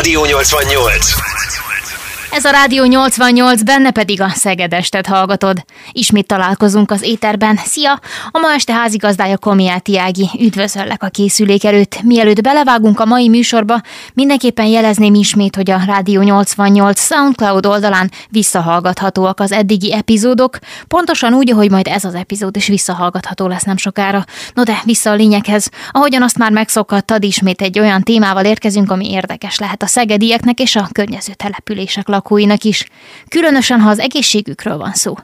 Rádió 88. Ez a Rádió 88, benne pedig a Szegedestet hallgatod. Ismét találkozunk az éterben. Szia! A ma este házigazdája Komiáti Ági. Üdvözöllek a készülék előtt. Mielőtt belevágunk a mai műsorba, mindenképpen jelezném ismét, hogy a Rádió 88 SoundCloud oldalán visszahallgathatóak az eddigi epizódok, pontosan úgy, ahogy majd ez az epizód is visszahallgatható lesz nem sokára. No de vissza a lényeghez. Ahogyan azt már megszokhattad, ismét egy olyan témával érkezünk, ami érdekes lehet a szegedieknek és a környező települések lakosságnak lakóinak is, különösen ha az egészségükről van szó.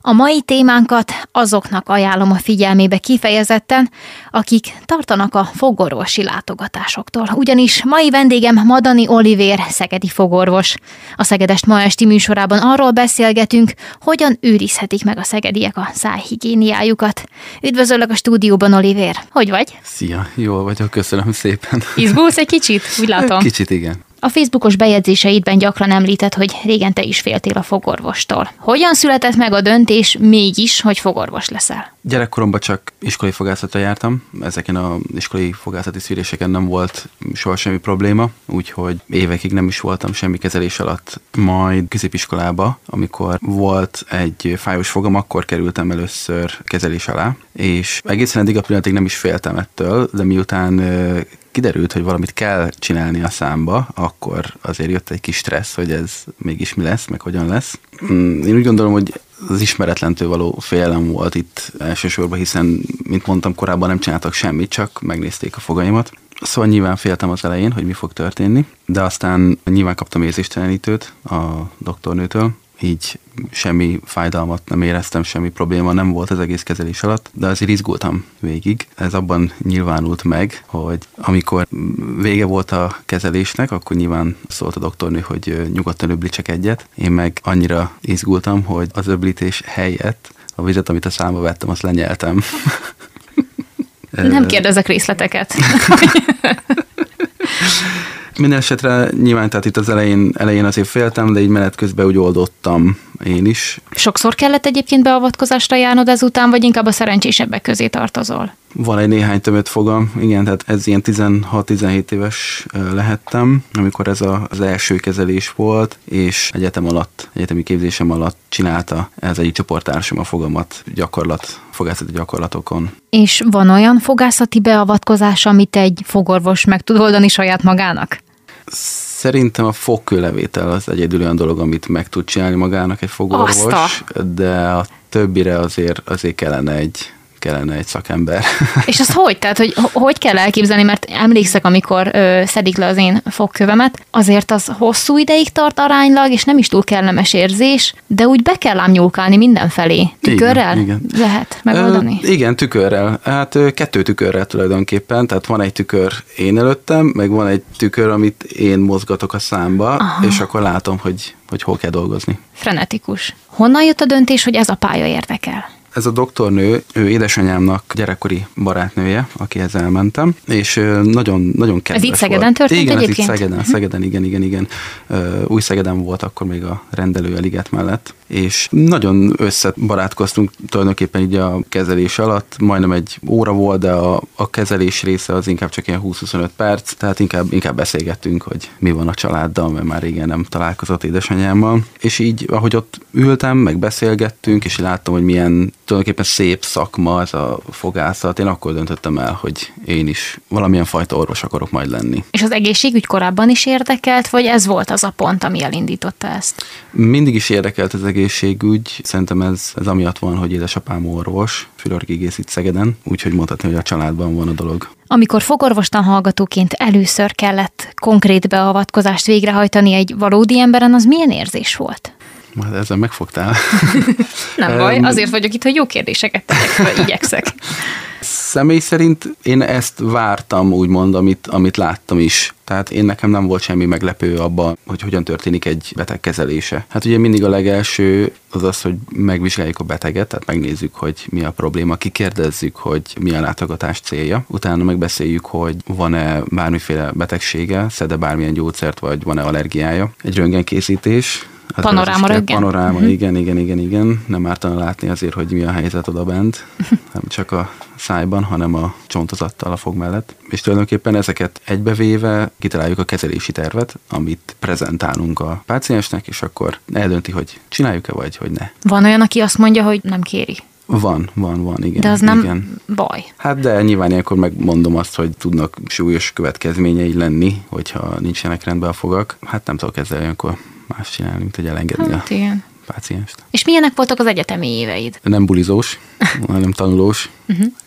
A mai témánkat azoknak ajánlom a figyelmébe kifejezetten, akik tartanak a fogorvosi látogatásoktól. Ugyanis mai vendégem Madani Olivér, szegedi fogorvos. A Szegedest ma esti műsorában arról beszélgetünk, hogyan őrizhetik meg a szegediek a szájhigiéniájukat. Üdvözöllek a stúdióban, Olivér. Hogy vagy? Szia, jól vagyok, köszönöm szépen. Izgulsz egy kicsit? Úgy látom. Kicsit igen. A Facebookos bejegyzéseidben gyakran említett, hogy régen te is féltél a fogorvostól. Hogyan született meg a döntés mégis, hogy fogorvos leszel? Gyerekkoromban csak iskolai fogászatra jártam, ezeken a iskolai fogászati szűréseken nem volt soha semmi probléma, úgyhogy évekig nem is voltam semmi kezelés alatt. Majd középiskolába, amikor volt egy fájós fogam, akkor kerültem először kezelés alá, és egészen eddig a pillanatig nem is féltem ettől, de miután kiderült, hogy valamit kell csinálni a számba, akkor azért jött egy kis stressz, hogy ez mégis mi lesz, meg hogyan lesz. Mm, én úgy gondolom, hogy az ismeretlentől való félelem volt itt elsősorban, hiszen, mint mondtam, korábban nem csináltak semmit, csak megnézték a fogaimat. Szóval nyilván féltem az elején, hogy mi fog történni, de aztán nyilván kaptam érzéstelenítőt a doktornőtől, így semmi fájdalmat nem éreztem, semmi probléma nem volt az egész kezelés alatt, de azért izgultam végig. Ez abban nyilvánult meg, hogy amikor vége volt a kezelésnek, akkor nyilván szólt a doktornő, hogy nyugodtan öblicsek egyet. Én meg annyira izgultam, hogy az öblítés helyett a vizet, amit a számba vettem, azt lenyeltem. Nem kérdezek részleteket. Minden esetre nyilván, tehát itt az elején, elején azért féltem, de így menet közben úgy oldottam én is. Sokszor kellett egyébként beavatkozásra járnod ezután, vagy inkább a szerencsésebbek közé tartozol? Van egy néhány tömött fogam, igen, tehát ez ilyen 16-17 éves lehettem, amikor ez a, az első kezelés volt, és egyetem alatt, egyetemi képzésem alatt csinálta ez egy csoporttársam a fogamat gyakorlat, fogászati gyakorlatokon. És van olyan fogászati beavatkozás, amit egy fogorvos meg tud oldani saját magának? Szerintem a fogkőlevétel az egyedül olyan dolog, amit meg tud csinálni magának egy fogorvos, Azta. de a többire azért, azért kellene egy kellene egy szakember. És az hogy? Tehát, hogy hogy kell elképzelni, mert emlékszek, amikor ö, szedik le az én fogkövemet, azért az hosszú ideig tart aránylag, és nem is túl kellemes érzés, de úgy be kell ám nyúlkálni mindenfelé. Tükörrel igen, igen. lehet megoldani? Ö, igen, tükörrel. Hát kettő tükörrel tulajdonképpen, tehát van egy tükör én előttem, meg van egy tükör, amit én mozgatok a számba, Aha. és akkor látom, hogy, hogy hol kell dolgozni. Frenetikus. Honnan jött a döntés, hogy ez a pálya érdekel? Ez a doktornő, ő édesanyámnak gyerekkori barátnője, akihez elmentem, és nagyon, nagyon kedves Ez itt Szegeden történt igen, egyébként? itt Szegeden, Szegeden, igen, igen, igen. Új Szegeden volt akkor még a rendelő a liget mellett, és nagyon összebarátkoztunk tulajdonképpen így a kezelés alatt, majdnem egy óra volt, de a, a kezelés része az inkább csak ilyen 20-25 perc, tehát inkább, inkább beszélgettünk, hogy mi van a családdal, mert már régen nem találkozott édesanyámmal, és így, ahogy ott ültem, meg beszélgettünk, és láttam, hogy milyen tulajdonképpen szép szakma ez a fogászat. Én akkor döntöttem el, hogy én is valamilyen fajta orvos akarok majd lenni. És az egészségügy korábban is érdekelt, vagy ez volt az a pont, ami elindította ezt? Mindig is érdekelt az egészségügy. Szerintem ez, ez amiatt van, hogy édesapám orvos, fülorgégész itt Szegeden, úgyhogy mondhatni, hogy a családban van a dolog. Amikor fogorvostan hallgatóként először kellett konkrét beavatkozást végrehajtani egy valódi emberen, az milyen érzés volt? Már ezzel megfogtál. Nem baj, azért vagyok itt, hogy jó kérdéseket tegyek fel, igyekszek. Személy szerint én ezt vártam, úgymond, amit, amit láttam is. Tehát én nekem nem volt semmi meglepő abban, hogy hogyan történik egy beteg kezelése. Hát ugye mindig a legelső az az, hogy megvizsgáljuk a beteget, tehát megnézzük, hogy mi a probléma, kikérdezzük, hogy mi a látogatás célja. Utána megbeszéljük, hogy van-e bármiféle betegsége, szede bármilyen gyógyszert, vagy van-e allergiája. Egy röntgenkészítés, Az Panoráma is kell. röggen? Panoráma, Mhm. igen, igen, igen, igen. Nem ártana látni azért, hogy mi a helyzet oda bent. Nem csak a szájban, hanem a csontozattal a fog mellett. És tulajdonképpen ezeket egybevéve kitaláljuk a kezelési tervet, amit prezentálunk a páciensnek, és akkor eldönti, hogy csináljuk-e, vagy hogy ne. Van olyan, aki azt mondja, hogy nem kéri. Van, van, van, igen. De az nem Igen. baj. Hát de nyilván ilyenkor megmondom azt, hogy tudnak súlyos következményei lenni, hogyha nincsenek rendben a fogak. Hát nem tudok ezzel olyankor más csinálni, mint hogy elengedni Hát a igen. pácienst. És milyenek voltak az egyetemi éveid? Nem bulizós, hanem tanulós,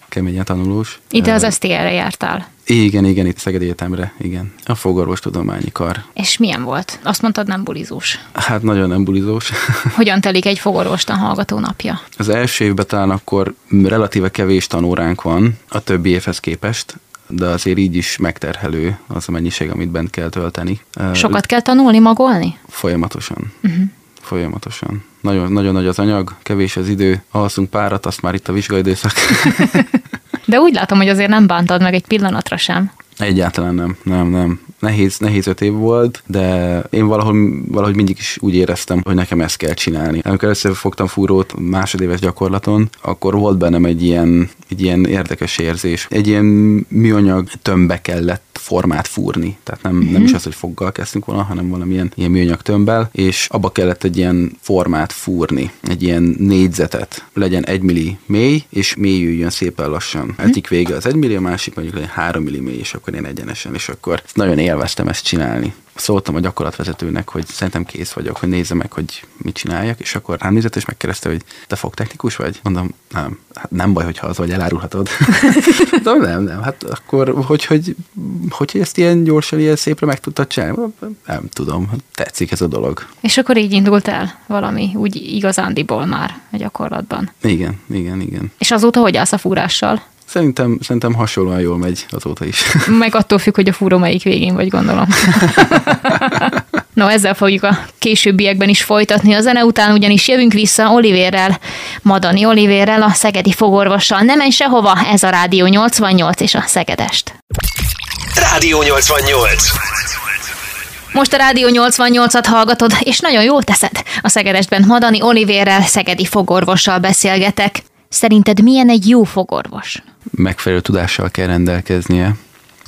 keményen tanulós. Ide az STL-re jártál. Igen, igen, itt Szegedi Egyetemre, igen. A fogorvostudományi kar. És milyen volt? Azt mondtad, nem bulizós. Hát nagyon nem bulizós. Hogyan telik egy fogorvostan hallgató napja? Az első évben talán akkor relatíve kevés tanóránk van a többi évhez képest, de azért így is megterhelő az a mennyiség, amit bent kell tölteni. Sokat kell tanulni, magolni? Folyamatosan. Uh-huh. Folyamatosan. Nagyon, nagyon nagy az anyag, kevés az idő, alszunk párat, azt már itt a vizsgaidőszak. De úgy látom, hogy azért nem bántad meg egy pillanatra sem. Egyáltalán nem, nem, nem. Nehéz, nehéz öt év volt, de én valahol, valahogy mindig is úgy éreztem, hogy nekem ezt kell csinálni. Amikor először fogtam fúrót másodéves gyakorlaton, akkor volt bennem egy ilyen, egy ilyen érdekes érzés. Egy ilyen műanyag tömbbe kellett formát fúrni. Tehát nem, nem is az, hogy foggal kezdtünk volna, hanem valamilyen ilyen műanyag tömbbel, és abba kellett egy ilyen formát fúrni, egy ilyen négyzetet. Legyen egy milli mély, és mélyüljön szépen lassan. Egyik vége az egy milli, a másik mondjuk legyen három milli mély, és akkor én egyenesen, és akkor nagyon élveztem ezt csinálni. Szóltam a gyakorlatvezetőnek, hogy szerintem kész vagyok, hogy nézze meg, hogy mit csináljak, és akkor rám nézett, és megkérdezte, hogy te fogtechnikus vagy? Mondom, nem, hát nem baj, hogyha az vagy, elárulhatod. Mondom, nem, nem, hát akkor, hogy, hogy, hogy ezt ilyen gyorsan, ilyen szépre meg tudtad csinálni? Nem tudom, tetszik ez a dolog. És akkor így indult el valami, úgy igazándiból már a gyakorlatban. Igen, igen, igen. És azóta hogy állsz a fúrással? Szerintem, szerintem hasonlóan jól megy azóta is. Meg attól függ, hogy a fúró melyik végén vagy, gondolom. No, ezzel fogjuk a későbbiekben is folytatni. A zene után ugyanis jövünk vissza Olivérrel, Madani Olivérrel, a szegedi fogorvossal. Nem menj sehova, ez a Rádió 88 és a Szegedest. Rádió 88. Most a Rádió 88-at hallgatod, és nagyon jól teszed. A Szegedestben Madani Olivérrel, szegedi fogorvossal beszélgetek. Szerinted milyen egy jó fogorvos? Megfelelő tudással kell rendelkeznie,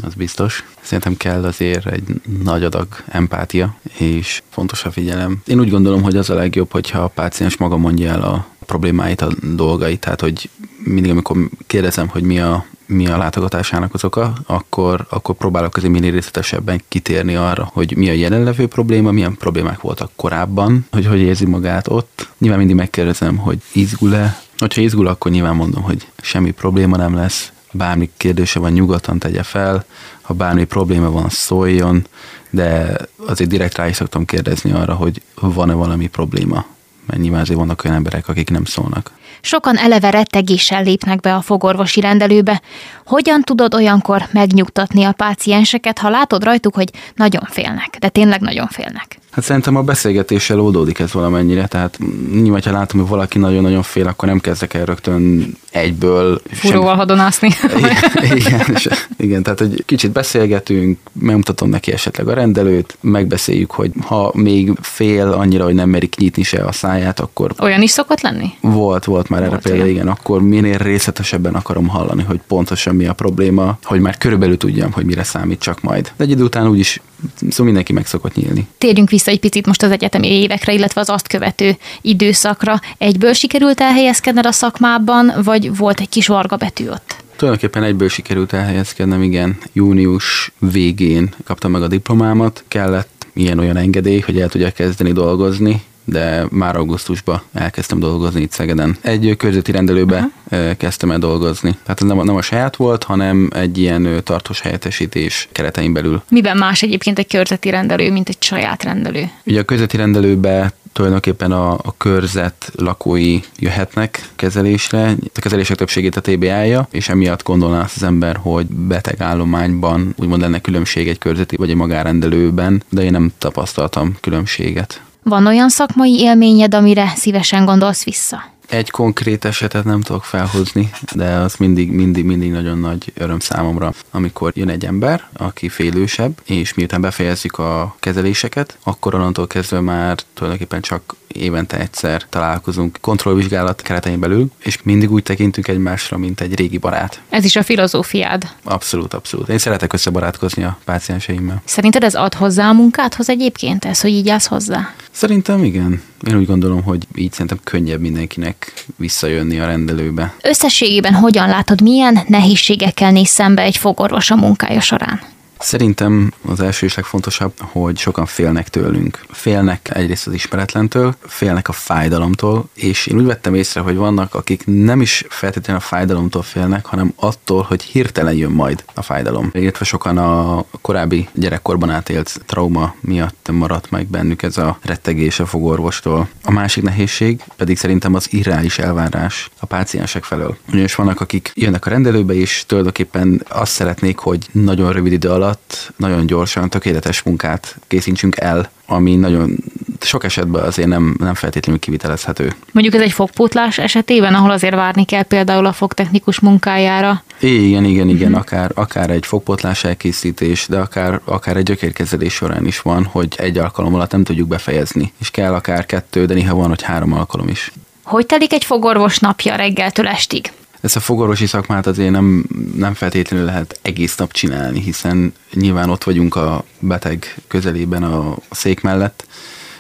az biztos. Szerintem kell azért egy nagy adag empátia, és fontos a figyelem. Én úgy gondolom, hogy az a legjobb, hogyha a páciens maga mondja el a problémáit, a dolgait, tehát hogy mindig, amikor kérdezem, hogy mi a mi a látogatásának az oka, akkor, akkor próbálok azért minél részletesebben kitérni arra, hogy mi a jelenlevő probléma, milyen problémák voltak korábban, hogy hogy érzi magát ott. Nyilván mindig megkérdezem, hogy izgul-e. Hogyha izgul, akkor nyilván mondom, hogy semmi probléma nem lesz, bármi kérdése van, nyugodtan tegye fel, ha bármi probléma van, szóljon, de azért direkt rá is szoktam kérdezni arra, hogy van-e valami probléma, mert nyilván azért vannak olyan emberek, akik nem szólnak. Sokan eleve rettegéssel lépnek be a fogorvosi rendelőbe. Hogyan tudod olyankor megnyugtatni a pácienseket, ha látod rajtuk, hogy nagyon félnek, de tényleg nagyon félnek? Hát szerintem a beszélgetéssel oldódik ez valamennyire, tehát nyilván, ha látom, hogy valaki nagyon-nagyon fél, akkor nem kezdek el rögtön egyből. Fúróval hadonászni. Igen, igen, és, igen, tehát egy kicsit beszélgetünk, megmutatom neki esetleg a rendelőt, megbeszéljük, hogy ha még fél annyira, hogy nem merik nyitni se a száját, akkor Olyan is szokott lenni? volt, volt már erre példa, igen, akkor minél részletesebben akarom hallani, hogy pontosan mi a probléma, hogy már körülbelül tudjam, hogy mire számít csak majd. De egy idő után úgyis, szóval mindenki meg szokott nyílni. Térjünk vissza egy picit most az egyetemi évekre, illetve az azt követő időszakra. Egyből sikerült elhelyezkedned a szakmában, vagy volt egy kis varga betű ott? Tulajdonképpen egyből sikerült elhelyezkednem, igen. Június végén kaptam meg a diplomámat, kellett ilyen-olyan engedély, hogy el tudjak kezdeni dolgozni, de már augusztusban elkezdtem dolgozni itt Szegeden. Egy körzeti rendelőbe uh-huh. kezdtem el dolgozni. Tehát ez nem a, nem a saját volt, hanem egy ilyen tartós helyettesítés keretein belül. Miben más egyébként egy körzeti rendelő, mint egy saját rendelő? Ugye a közötti rendelőbe tulajdonképpen a, a körzet lakói jöhetnek kezelésre. A kezelések többségét a TBA-ja, és emiatt gondolná azt az ember, hogy beteg állományban úgymond lenne különbség egy körzeti vagy egy magárendelőben, de én nem tapasztaltam különbséget. Van olyan szakmai élményed, amire szívesen gondolsz vissza? Egy konkrét esetet nem tudok felhozni, de az mindig, mindig, mindig nagyon nagy öröm számomra, amikor jön egy ember, aki félősebb, és miután befejezzük a kezeléseket, akkor onnantól kezdve már tulajdonképpen csak évente egyszer találkozunk kontrollvizsgálat keretein belül, és mindig úgy tekintünk egymásra, mint egy régi barát. Ez is a filozófiád. Abszolút, abszolút. Én szeretek összebarátkozni a pácienseimmel. Szerinted ez ad hozzá a munkádhoz egyébként, ez, hogy így állsz hozzá? Szerintem igen. Én úgy gondolom, hogy így szerintem könnyebb mindenkinek visszajönni a rendelőbe. Összességében hogyan látod, milyen nehézségekkel néz szembe egy fogorvos a munkája során? Szerintem az első és legfontosabb, hogy sokan félnek tőlünk. Félnek egyrészt az ismeretlentől, félnek a fájdalomtól, és én úgy vettem észre, hogy vannak, akik nem is feltétlenül a fájdalomtól félnek, hanem attól, hogy hirtelen jön majd a fájdalom. Illetve sokan a korábbi gyerekkorban átélt trauma miatt maradt meg bennük ez a rettegés a fogorvostól. A másik nehézség pedig szerintem az irreális elvárás a páciensek felől. Ugyanis vannak, akik jönnek a rendelőbe, és tulajdonképpen azt szeretnék, hogy nagyon rövid idő alatt alatt nagyon gyorsan, tökéletes munkát készítsünk el, ami nagyon sok esetben azért nem, nem feltétlenül kivitelezhető. Mondjuk ez egy fogpótlás esetében, ahol azért várni kell például a fogtechnikus munkájára. Igen, igen, igen, uh-huh. akár, akár egy fogpótlás elkészítés, de akár, akár egy gyökérkezelés során is van, hogy egy alkalom alatt nem tudjuk befejezni, és kell akár kettő, de néha van, hogy három alkalom is. Hogy telik egy fogorvos napja reggeltől estig? Ezt a fogorvosi szakmát azért nem, nem feltétlenül lehet egész nap csinálni, hiszen nyilván ott vagyunk a beteg közelében a szék mellett,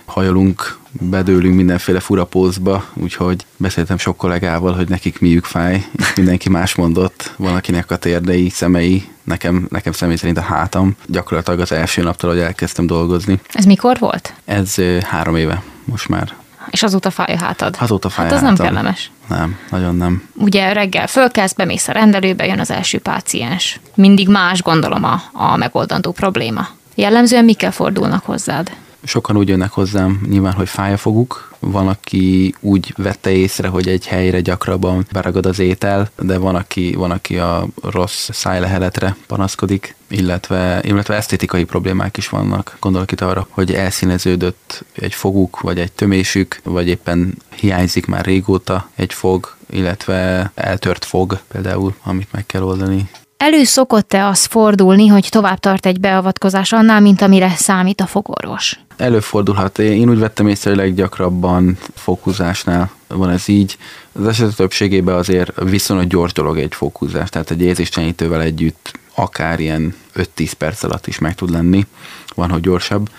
hajolunk, bedőlünk mindenféle furapózba, úgyhogy beszéltem sok kollégával, hogy nekik miük fáj, és mindenki más mondott, van akinek a térdei, szemei, nekem, nekem személy szerint a hátam, gyakorlatilag az első naptól, hogy elkezdtem dolgozni. Ez mikor volt? Ez három éve most már. És azóta fáj a hátad. Azóta fáj hát az hátam. nem kellemes. Nem, nagyon nem. Ugye reggel fölkelsz, bemész a rendelőbe, jön az első páciens. Mindig más gondolom a, a megoldandó probléma. Jellemzően mikkel fordulnak hozzád? Sokan úgy jönnek hozzám, nyilván, hogy fáj a foguk, van, aki úgy vette észre, hogy egy helyre gyakrabban beragad az étel, de van, aki, van, aki a rossz szájleheletre panaszkodik, illetve, illetve esztétikai problémák is vannak. Gondolok itt arra, hogy elszíneződött egy foguk, vagy egy tömésük, vagy éppen hiányzik már régóta egy fog, illetve eltört fog például, amit meg kell oldani. Elő szokott-e az fordulni, hogy tovább tart egy beavatkozás annál, mint amire számít a fogorvos? Előfordulhat. Én úgy vettem észre, hogy leggyakrabban fokhúzásnál van ez így. Az esetek többségében azért viszonylag gyors dolog egy fokhúzás, tehát egy érzéstenyítővel együtt akár ilyen 5-10 perc alatt is meg tud lenni, van, hogy gyorsabb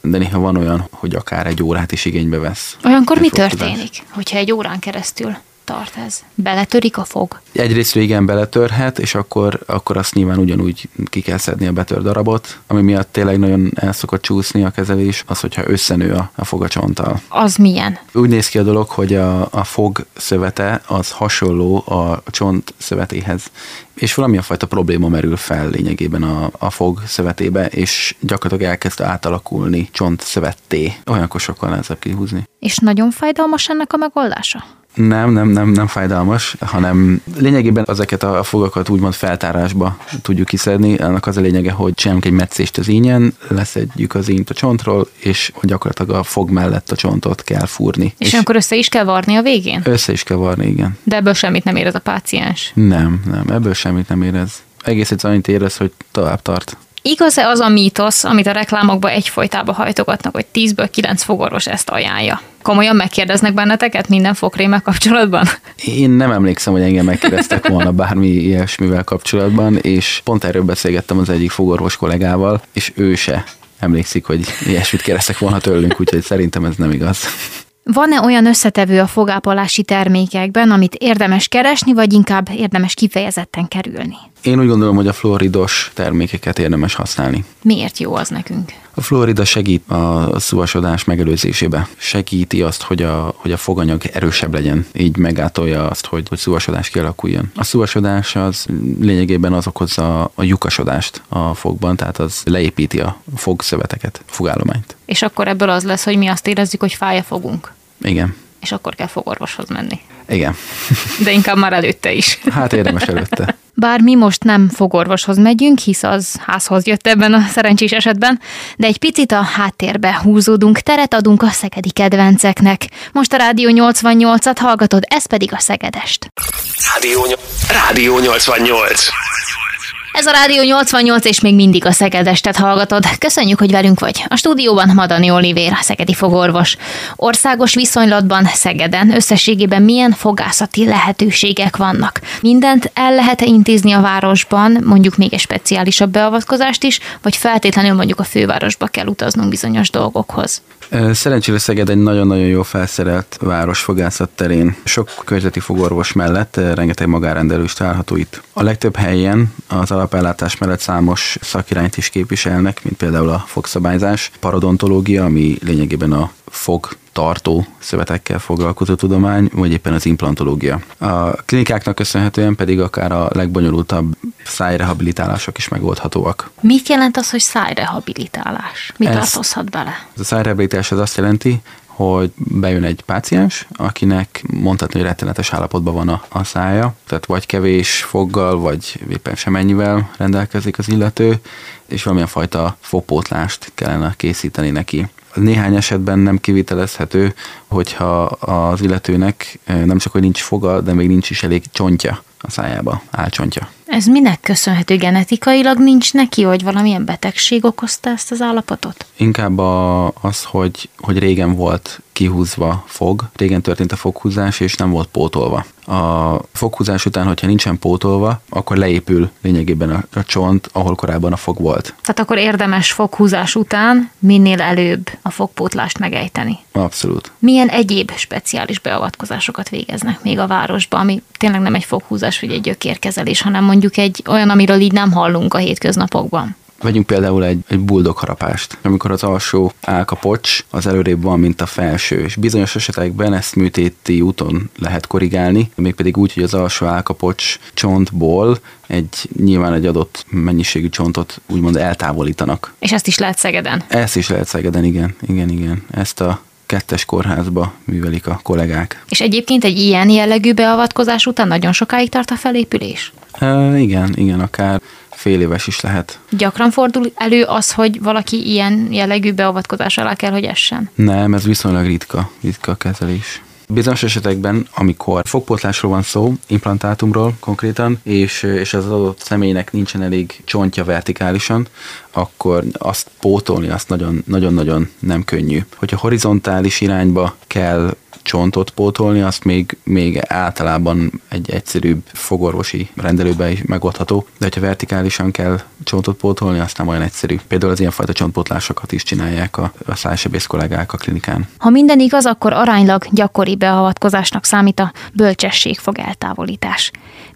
de néha van olyan, hogy akár egy órát is igénybe vesz. Olyankor mi történik, hogyha egy órán keresztül tart ez? Beletörik a fog? Egyrészt igen, beletörhet, és akkor, akkor azt nyilván ugyanúgy ki kell szedni a betör darabot, ami miatt tényleg nagyon el szokott csúszni a kezelés, az, hogyha összenő a, a fog a csonttal. Az milyen? Úgy néz ki a dolog, hogy a, a fog szövete az hasonló a csont szövetéhez, és valamilyen fajta probléma merül fel lényegében a, a fog szövetébe, és gyakorlatilag elkezd átalakulni csont szövetté. Olyankor sokkal nehezebb kihúzni. És nagyon fájdalmas ennek a megoldása? Nem, nem, nem, nem fájdalmas, hanem lényegében ezeket a fogakat úgymond feltárásba tudjuk kiszedni. Ennek az a lényege, hogy csinálunk egy metszést az ínyen, leszedjük az ínyt a csontról, és gyakorlatilag a fog mellett a csontot kell fúrni. És, és akkor össze is kell varni a végén? Össze is kell varni, igen. De ebből semmit nem érez a páciens? Nem, nem, ebből semmit nem érez. Egész egyszerűen annyit érez, hogy tovább tart. Igaz-e az a mítosz, amit a reklámokba egyfolytában hajtogatnak, hogy 10-ből 9 fogorvos ezt ajánlja? Komolyan megkérdeznek benneteket minden fogkrémmel kapcsolatban? Én nem emlékszem, hogy engem megkérdeztek volna bármi ilyesmivel kapcsolatban, és pont erről beszélgettem az egyik fogorvos kollégával, és ő se emlékszik, hogy ilyesmit kérdeztek volna tőlünk, úgyhogy szerintem ez nem igaz. Van-e olyan összetevő a fogápolási termékekben, amit érdemes keresni, vagy inkább érdemes kifejezetten kerülni? Én úgy gondolom, hogy a fluoridos termékeket érdemes használni. Miért jó az nekünk? A fluorida segít a szuvasodás megelőzésébe. Segíti azt, hogy a, hogy a foganyag erősebb legyen, így megátolja azt, hogy, hogy szuvasodás kialakuljon. A szuvasodás az lényegében az okozza a lyukasodást a fogban, tehát az leépíti a fogszöveteket, fogállományt. És akkor ebből az lesz, hogy mi azt érezzük, hogy fáj a fogunk. Igen. És akkor kell fogorvoshoz menni. Igen. De inkább már előtte is. Hát érdemes előtte. Bár mi most nem fogorvoshoz megyünk, hisz az házhoz jött ebben a szerencsés esetben, de egy picit a háttérbe húzódunk, teret adunk a szegedi kedvenceknek. Most a Rádió 88-at hallgatod, ez pedig a Szegedest. Rádió, Rádió 88. Ez a Rádió 88, és még mindig a Szegedestet hallgatod. Köszönjük, hogy velünk vagy. A stúdióban Madani Olivér, szegedi fogorvos. Országos viszonylatban Szegeden összességében milyen fogászati lehetőségek vannak? Mindent el lehet -e intézni a városban, mondjuk még egy speciálisabb beavatkozást is, vagy feltétlenül mondjuk a fővárosba kell utaznunk bizonyos dolgokhoz? Szerencsére Szeged egy nagyon-nagyon jó felszerelt város fogászat terén. Sok körzeti fogorvos mellett rengeteg magárendelő is található itt. A legtöbb helyen az alapellátás mellett számos szakirányt is képviselnek, mint például a fogszabályzás, parodontológia, ami lényegében a fog tartó szövetekkel foglalkozó tudomány, vagy éppen az implantológia. A klinikáknak köszönhetően pedig akár a legbonyolultabb szájrehabilitálások is megoldhatóak. Mit jelent az, hogy szájrehabilitálás? Mi tartozhat bele? Ez a szájrehabilitálás az azt jelenti, hogy bejön egy páciens, akinek mondhatni, hogy rettenetes állapotban van a, a szája, tehát vagy kevés foggal, vagy éppen semennyivel rendelkezik az illető, és valamilyen fajta fogpótlást kellene készíteni neki. Néhány esetben nem kivitelezhető, hogyha az illetőnek eh, nem csak, hogy nincs foga, de még nincs is elég csontja a szájába, álcsontja. Ez minek köszönhető? Genetikailag nincs neki, vagy valamilyen betegség okozta ezt az állapotot? Inkább a, az, hogy, hogy régen volt kihúzva fog, régen történt a foghúzás, és nem volt pótolva. A foghúzás után, hogyha nincsen pótolva, akkor leépül lényegében a, a csont, ahol korábban a fog volt. Tehát akkor érdemes foghúzás után minél előbb a fogpótlást megejteni. Abszolút. Milyen egyéb speciális beavatkozásokat végeznek még a városban, ami tényleg nem egy foghúzás vagy egy gyökérkezelés, hanem mondjuk egy olyan, amiről így nem hallunk a hétköznapokban? Vegyünk például egy, egy buldog harapást, amikor az alsó álkapocs az előrébb van, mint a felső, és bizonyos esetekben ezt műtéti úton lehet korrigálni, mégpedig úgy, hogy az alsó álkapocs csontból egy nyilván egy adott mennyiségű csontot úgymond eltávolítanak. És ezt is lehet Szegeden? Ezt is lehet Szegeden, igen, igen, igen. Ezt a kettes kórházba művelik a kollégák. És egyébként egy ilyen jellegű beavatkozás után nagyon sokáig tart a felépülés? E, igen, igen, akár fél éves is lehet. Gyakran fordul elő az, hogy valaki ilyen jellegű beavatkozás alá kell, hogy essen? Nem, ez viszonylag ritka, ritka kezelés. Bizonyos esetekben, amikor fogpótlásról van szó, implantátumról konkrétan, és, és az adott személynek nincsen elég csontja vertikálisan, akkor azt pótolni azt nagyon-nagyon nem könnyű. Hogyha horizontális irányba kell csontot pótolni, azt még, még általában egy egyszerűbb fogorvosi rendelőbe is megoldható, de hogyha vertikálisan kell csontot pótolni, azt nem olyan egyszerű. Például az ilyenfajta csontpótlásokat is csinálják a, a szájsebész kollégák a klinikán. Ha minden igaz, akkor aránylag gyakori beavatkozásnak számít a bölcsesség eltávolítás.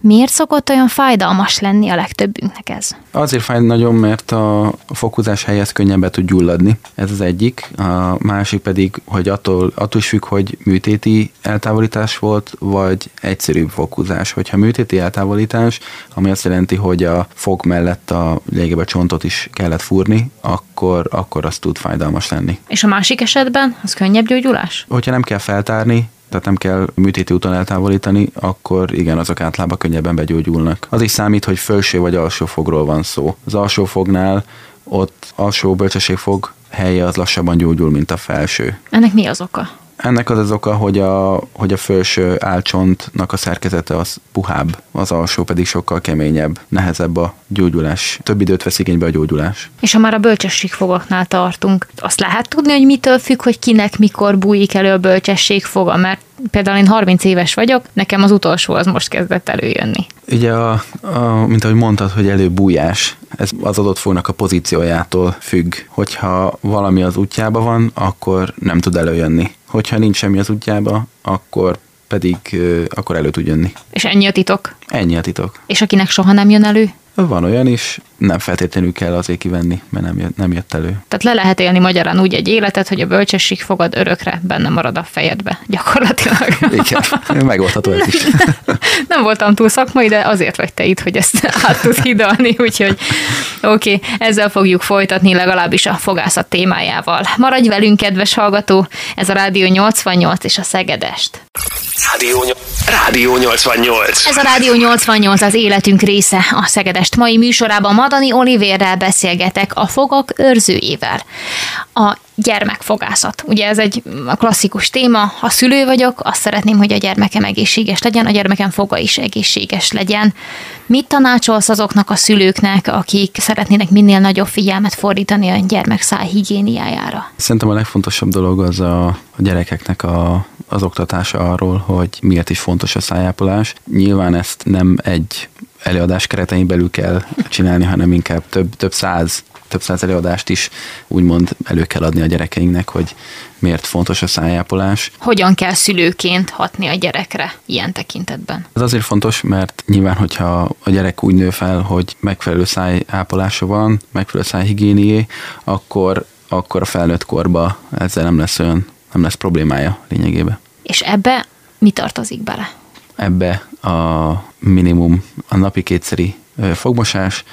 Miért szokott olyan fájdalmas lenni a legtöbbünknek ez? Azért fáj nagyon, mert a fokozás helyez könnyebben tud gyulladni. Ez az egyik. A másik pedig, hogy attól, attól is függ, hogy műtéti eltávolítás volt, vagy egyszerűbb fokozás. Hogyha műtéti eltávolítás, ami azt jelenti, hogy a fog mellett a légebe csontot is kellett fúrni, akkor, akkor az tud fájdalmas lenni. És a másik esetben az könnyebb gyógyulás? Hogyha nem kell feltárni, tehát nem kell műtéti úton eltávolítani, akkor igen, azok általában könnyebben begyógyulnak. Az is számít, hogy felső vagy alsó fogról van szó. Az alsó fognál ott alsó bölcsességfog helye az lassabban gyógyul, mint a felső. Ennek mi az oka? Ennek az az oka, hogy a, hogy a felső álcsontnak a szerkezete az puhább, az alsó pedig sokkal keményebb, nehezebb a gyógyulás. Több időt vesz igénybe a gyógyulás. És ha már a bölcsességfogaknál tartunk, azt lehet tudni, hogy mitől függ, hogy kinek mikor bújik elő a bölcsességfoga, mert például én 30 éves vagyok, nekem az utolsó az most kezdett előjönni. Ugye, a, a, mint ahogy mondtad, hogy előbújás, ez az adott fognak a pozíciójától függ. Hogyha valami az útjába van, akkor nem tud előjönni. Hogyha nincs semmi az útjába, akkor pedig akkor elő tud jönni. És ennyi a titok? Ennyi a titok. És akinek soha nem jön elő? Van olyan is, nem feltétlenül kell azért kivenni, mert nem jött, nem jött elő. Tehát le lehet élni magyarán úgy egy életet, hogy a bölcsesség fogad örökre benne marad a fejedbe, gyakorlatilag. Igen, megoldható ez is. nem voltam túl szakmai, de azért vagy te itt, hogy ezt át tud hidalni, úgyhogy oké, okay, ezzel fogjuk folytatni legalábbis a fogászat témájával. Maradj velünk, kedves hallgató, ez a Rádió 88 és a Szegedest. Rádió, Rádió 88. Ez a Rádió 88 az életünk része. A Szegedest mai műsorában Madani Olivérrel beszélgetek a fogak őrzőjével. A gyermekfogászat. Ugye ez egy klasszikus téma. Ha szülő vagyok, azt szeretném, hogy a gyermekem egészséges legyen, a gyermekem foga is egészséges legyen. Mit tanácsolsz azoknak a szülőknek, akik szeretnének minél nagyobb figyelmet fordítani a gyermek szájhigiéniájára? Szerintem a legfontosabb dolog az a, a gyerekeknek a, az oktatása arról, hogy miért is fontos a szájápolás. Nyilván ezt nem egy előadás keretein belül kell csinálni, hanem inkább több, több száz több száz előadást is úgymond elő kell adni a gyerekeinknek, hogy miért fontos a szájápolás. Hogyan kell szülőként hatni a gyerekre ilyen tekintetben? Ez azért fontos, mert nyilván, hogyha a gyerek úgy nő fel, hogy megfelelő szájápolása van, megfelelő szájhigiénié, akkor, akkor a felnőtt korba ezzel nem lesz olyan, nem lesz problémája lényegében. És ebbe mi tartozik bele? Ebbe a minimum a napi kétszeri fogmosás,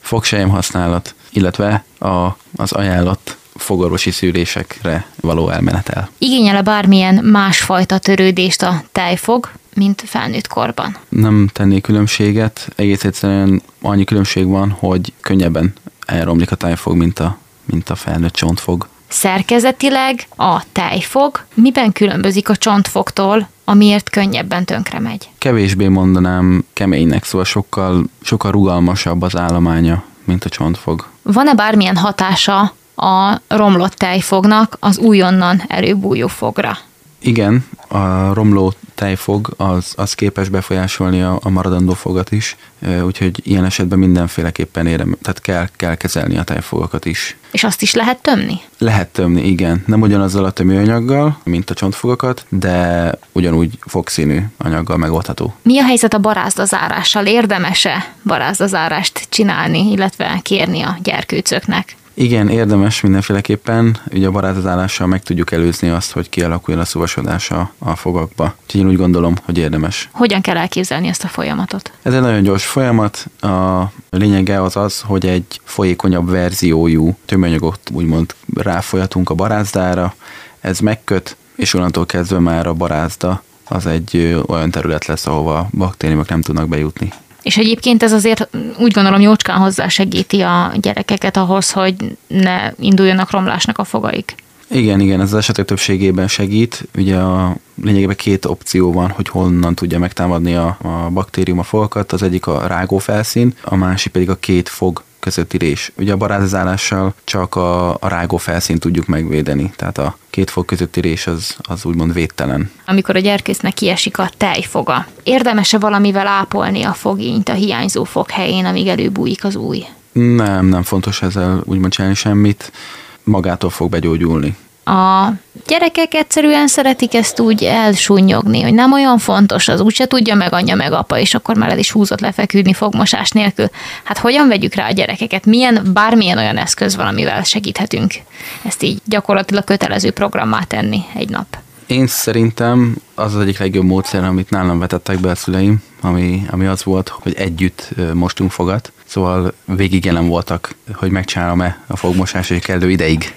fogsejm használat, illetve a, az ajánlott fogorvosi szűrésekre való elmenetel. Igényel-e bármilyen másfajta törődést a tejfog, mint felnőtt korban? Nem tennék különbséget, egész egyszerűen annyi különbség van, hogy könnyebben elromlik a tejfog, mint a, mint a felnőtt csontfog. Szerkezetileg a tejfog miben különbözik a csontfogtól, amiért könnyebben tönkre megy? Kevésbé mondanám keménynek, szóval sokkal, sokkal rugalmasabb az állománya, mint a csontfog. Van-e bármilyen hatása a romlott tejfognak az újonnan előbújó fogra? Igen, a romló tejfog az, az képes befolyásolni a, a maradandó fogat is, úgyhogy ilyen esetben mindenféleképpen érem, tehát kell, kell kezelni a tejfogakat is. És azt is lehet tömni? Lehet tömni, igen. Nem ugyanazzal a tömőanyaggal, mint a csontfogakat, de ugyanúgy fogszínű anyaggal megoldható. Mi a helyzet a barázdazárással? Érdemes-e barázdazárást csinálni, illetve kérni a gyerkőcöknek? Igen, érdemes mindenféleképpen. Ugye a barátozálással meg tudjuk előzni azt, hogy kialakuljon a szuvasodás a, a fogakba. Úgyhogy én úgy gondolom, hogy érdemes. Hogyan kell elképzelni ezt a folyamatot? Ez egy nagyon gyors folyamat. A lényege az az, hogy egy folyékonyabb verziójú tömönyagot úgymond ráfolyatunk a barázdára. Ez megköt, és onnantól kezdve már a barázda az egy olyan terület lesz, ahova baktériumok nem tudnak bejutni. És egyébként ez azért úgy gondolom jócskán hozzá segíti a gyerekeket ahhoz, hogy ne induljanak romlásnak a fogaik. Igen, igen, ez az esetek többségében segít. Ugye a lényegében két opció van, hogy honnan tudja megtámadni a, a baktérium a fogakat. Az egyik a rágó felszín, a másik pedig a két fog közötti rés. Ugye a barázálással csak a, a rágó felszínt tudjuk megvédeni, tehát a két fog közötti rés az, az úgymond védtelen. Amikor a gyerkésznek kiesik a tejfoga, érdemes-e valamivel ápolni a fogényt a hiányzó fog helyén, amíg előbújik az új? Nem, nem fontos ezzel úgymond csinálni semmit, magától fog begyógyulni a gyerekek egyszerűen szeretik ezt úgy elsúnyogni, hogy nem olyan fontos, az úgyse tudja meg anyja meg apa, és akkor már el is húzott lefeküdni fogmosás nélkül. Hát hogyan vegyük rá a gyerekeket? Milyen, bármilyen olyan eszköz van, amivel segíthetünk ezt így gyakorlatilag kötelező programmá tenni egy nap? Én szerintem az az egyik legjobb módszer, amit nálam vetettek be a szüleim, ami, ami az volt, hogy együtt mostunk fogat. Szóval végig jelen voltak, hogy megcsinálom-e a fogmosás egy kellő ideig.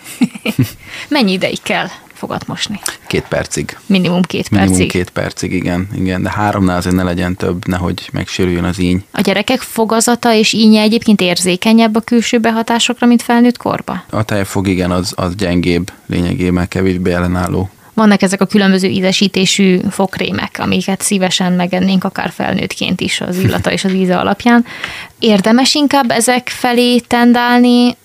Mennyi ideig kell fogat mosni? Két percig. Minimum két Minimum percig? két percig, igen. igen. De háromnál azért ne legyen több, nehogy megsérüljön az íny. A gyerekek fogazata és ínye egyébként érzékenyebb a külső behatásokra, mint felnőtt korba? A tejfog igen, az, az gyengébb lényegében, kevésbé ellenálló. Vannak ezek a különböző ízesítésű fokrémek, amiket szívesen megennénk akár felnőttként is az illata és az íze alapján. Érdemes inkább ezek felé tendálni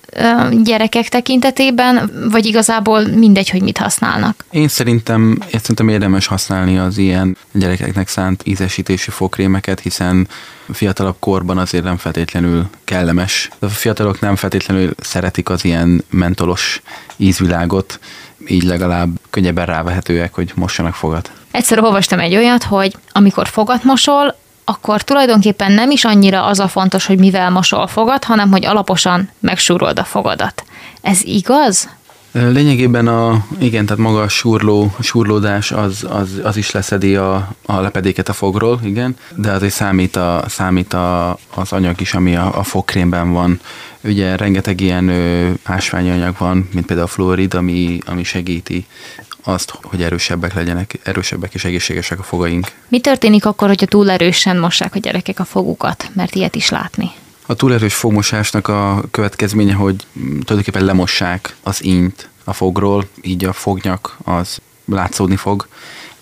gyerekek tekintetében, vagy igazából mindegy, hogy mit használnak? Én szerintem, én szerintem érdemes használni az ilyen gyerekeknek szánt ízesítésű fokrémeket, hiszen fiatalabb korban azért nem feltétlenül kellemes. A fiatalok nem feltétlenül szeretik az ilyen mentolos ízvilágot, így legalább könnyebben rávehetőek, hogy mossanak fogat. Egyszer olvastam egy olyat, hogy amikor fogat mosol, akkor tulajdonképpen nem is annyira az a fontos, hogy mivel mosol fogad, hanem hogy alaposan megsúrold a fogadat. Ez igaz? Lényegében a, igen, tehát maga a súrló, a súrlódás az, az, az is leszedi a, a lepedéket a fogról, igen, de azért számít, a, számít a, az anyag is, ami a, a fogkrémben van. Ugye rengeteg ilyen ö, ásványi anyag van, mint például a fluorid, ami, ami segíti azt, hogy erősebbek legyenek, erősebbek és egészségesek a fogaink. Mi történik akkor, hogyha túl erősen mossák a gyerekek a fogukat? Mert ilyet is látni. A túlerős fogmosásnak a következménye, hogy tulajdonképpen lemossák az ínyt a fogról, így a fognyak az látszódni fog,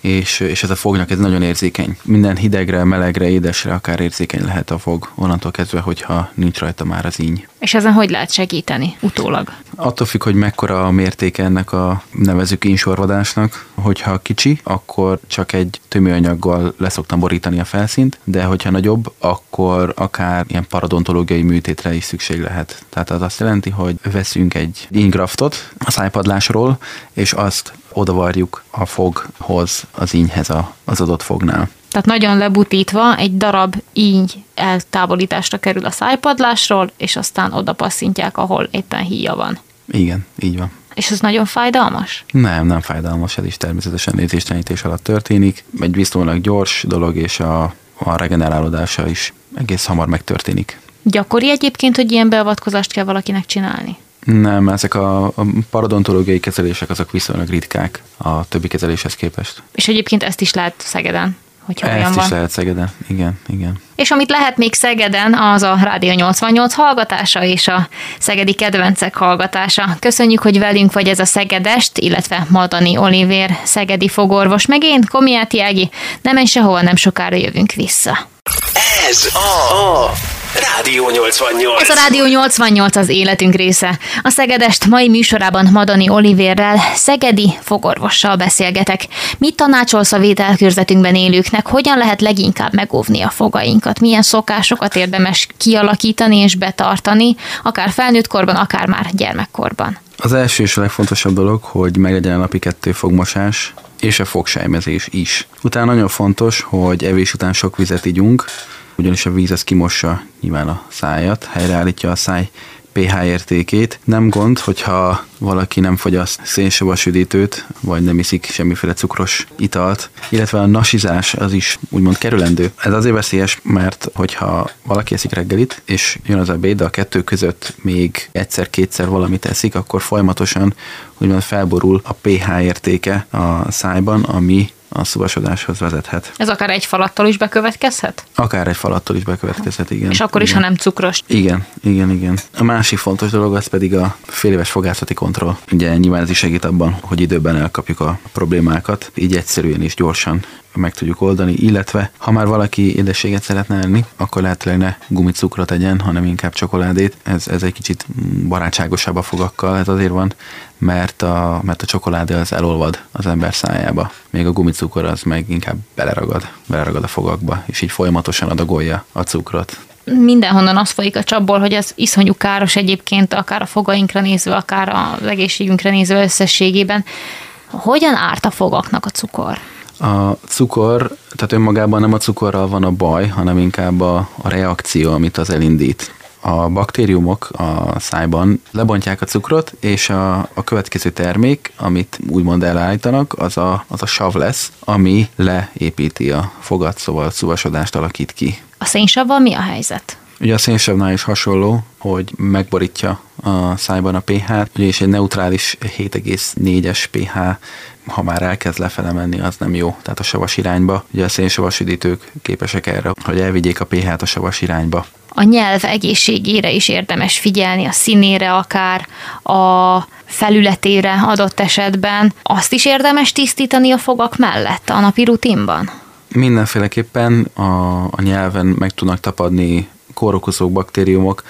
és, és ez a fognyak ez nagyon érzékeny. Minden hidegre, melegre, édesre akár érzékeny lehet a fog, onnantól kezdve, hogyha nincs rajta már az íny. És ezen hogy lehet segíteni utólag? Attól függ, hogy mekkora a mértéke ennek a nevezük insorvadásnak. Hogyha kicsi, akkor csak egy tömőanyaggal leszoktam borítani a felszínt, de hogyha nagyobb, akkor akár ilyen paradontológiai műtétre is szükség lehet. Tehát az azt jelenti, hogy veszünk egy ingraftot a szájpadlásról, és azt odavarjuk a foghoz, az ínyhez az adott fognál. Tehát nagyon lebutítva egy darab íny eltávolításra kerül a szájpadlásról, és aztán oda passzintják, ahol éppen híja van. Igen, így van. És ez nagyon fájdalmas? Nem, nem fájdalmas, ez is természetesen létéstenítés alatt történik. Egy viszonylag gyors dolog, és a, a regenerálódása is egész hamar megtörténik. Gyakori egyébként, hogy ilyen beavatkozást kell valakinek csinálni? Nem, ezek a, a paradontológiai kezelések azok viszonylag ritkák a többi kezeléshez képest. És egyébként ezt is lehet Szegeden? hogyha Ezt olyan is van. lehet Szegeden, igen, igen. És amit lehet még Szegeden, az a Rádió 88 hallgatása és a Szegedi Kedvencek hallgatása. Köszönjük, hogy velünk vagy ez a Szegedest, illetve Madani Olivér, Szegedi fogorvos, meg én, Komiáti Ági. Nem menj sehova, nem sokára jövünk vissza. Ez a, a Rádió 88. Ez a Rádió 88 az életünk része. A Szegedest mai műsorában Madani Olivérrel, szegedi fogorvossal beszélgetek. Mit tanácsolsz a vételkörzetünkben élőknek? Hogyan lehet leginkább megóvni a fogainkat? Milyen szokásokat érdemes kialakítani és betartani, akár felnőtt korban, akár már gyermekkorban? Az első és a legfontosabb dolog, hogy meglegyen a napi kettő fogmosás, és a fogsejmezés is. Utána nagyon fontos, hogy evés után sok vizet igyunk, ugyanis a víz az kimossa nyilván a szájat, helyreállítja a száj pH értékét. Nem gond, hogyha valaki nem fogyaszt szénsavas üdítőt, vagy nem iszik semmiféle cukros italt, illetve a nasizás az is úgymond kerülendő. Ez azért veszélyes, mert hogyha valaki eszik reggelit, és jön az ebéd, de a kettő között még egyszer-kétszer valamit eszik, akkor folyamatosan úgymond felborul a pH értéke a szájban, ami a szuvasodáshoz vezethet. Ez akár egy falattal is bekövetkezhet? Akár egy falattól is bekövetkezhet, igen. És akkor is, igen. ha nem cukros. Igen, igen, igen. A másik fontos dolog az pedig a féléves fogászati kontroll. Ugye nyilván ez is segít abban, hogy időben elkapjuk a problémákat, így egyszerűen és gyorsan meg tudjuk oldani, illetve ha már valaki édességet szeretne enni, akkor lehetőleg ne gumicukrot tegyen, hanem inkább csokoládét. Ez, ez egy kicsit barátságosabb a fogakkal, ez azért van, mert a, mert a csokoládé az elolvad az ember szájába. Még a gumicukor az meg inkább beleragad, beleragad a fogakba, és így folyamatosan adagolja a cukrot mindenhonnan az folyik a csapból, hogy ez iszonyú káros egyébként, akár a fogainkra nézve, akár az egészségünkre nézve összességében. Hogyan árt a fogaknak a cukor? A cukor, tehát önmagában nem a cukorral van a baj, hanem inkább a, a reakció, amit az elindít. A baktériumok a szájban lebontják a cukrot, és a, a következő termék, amit úgymond elállítanak, az a, az a sav lesz, ami leépíti a fogat, szóval szúvasodást alakít ki. A szénsavval mi a helyzet? Ugye a szénsavnál is hasonló, hogy megborítja a szájban a pH-t, ugye és egy neutrális 7,4-es pH ha már elkezd lefele menni, az nem jó, tehát a savas irányba. Ugye a szénsavas üdítők képesek erre, hogy elvigyék a pH-t a savas irányba. A nyelv egészségére is érdemes figyelni, a színére akár, a felületére adott esetben. Azt is érdemes tisztítani a fogak mellett a napi rutinban? Mindenféleképpen a, a nyelven meg tudnak tapadni kórokozók, baktériumok,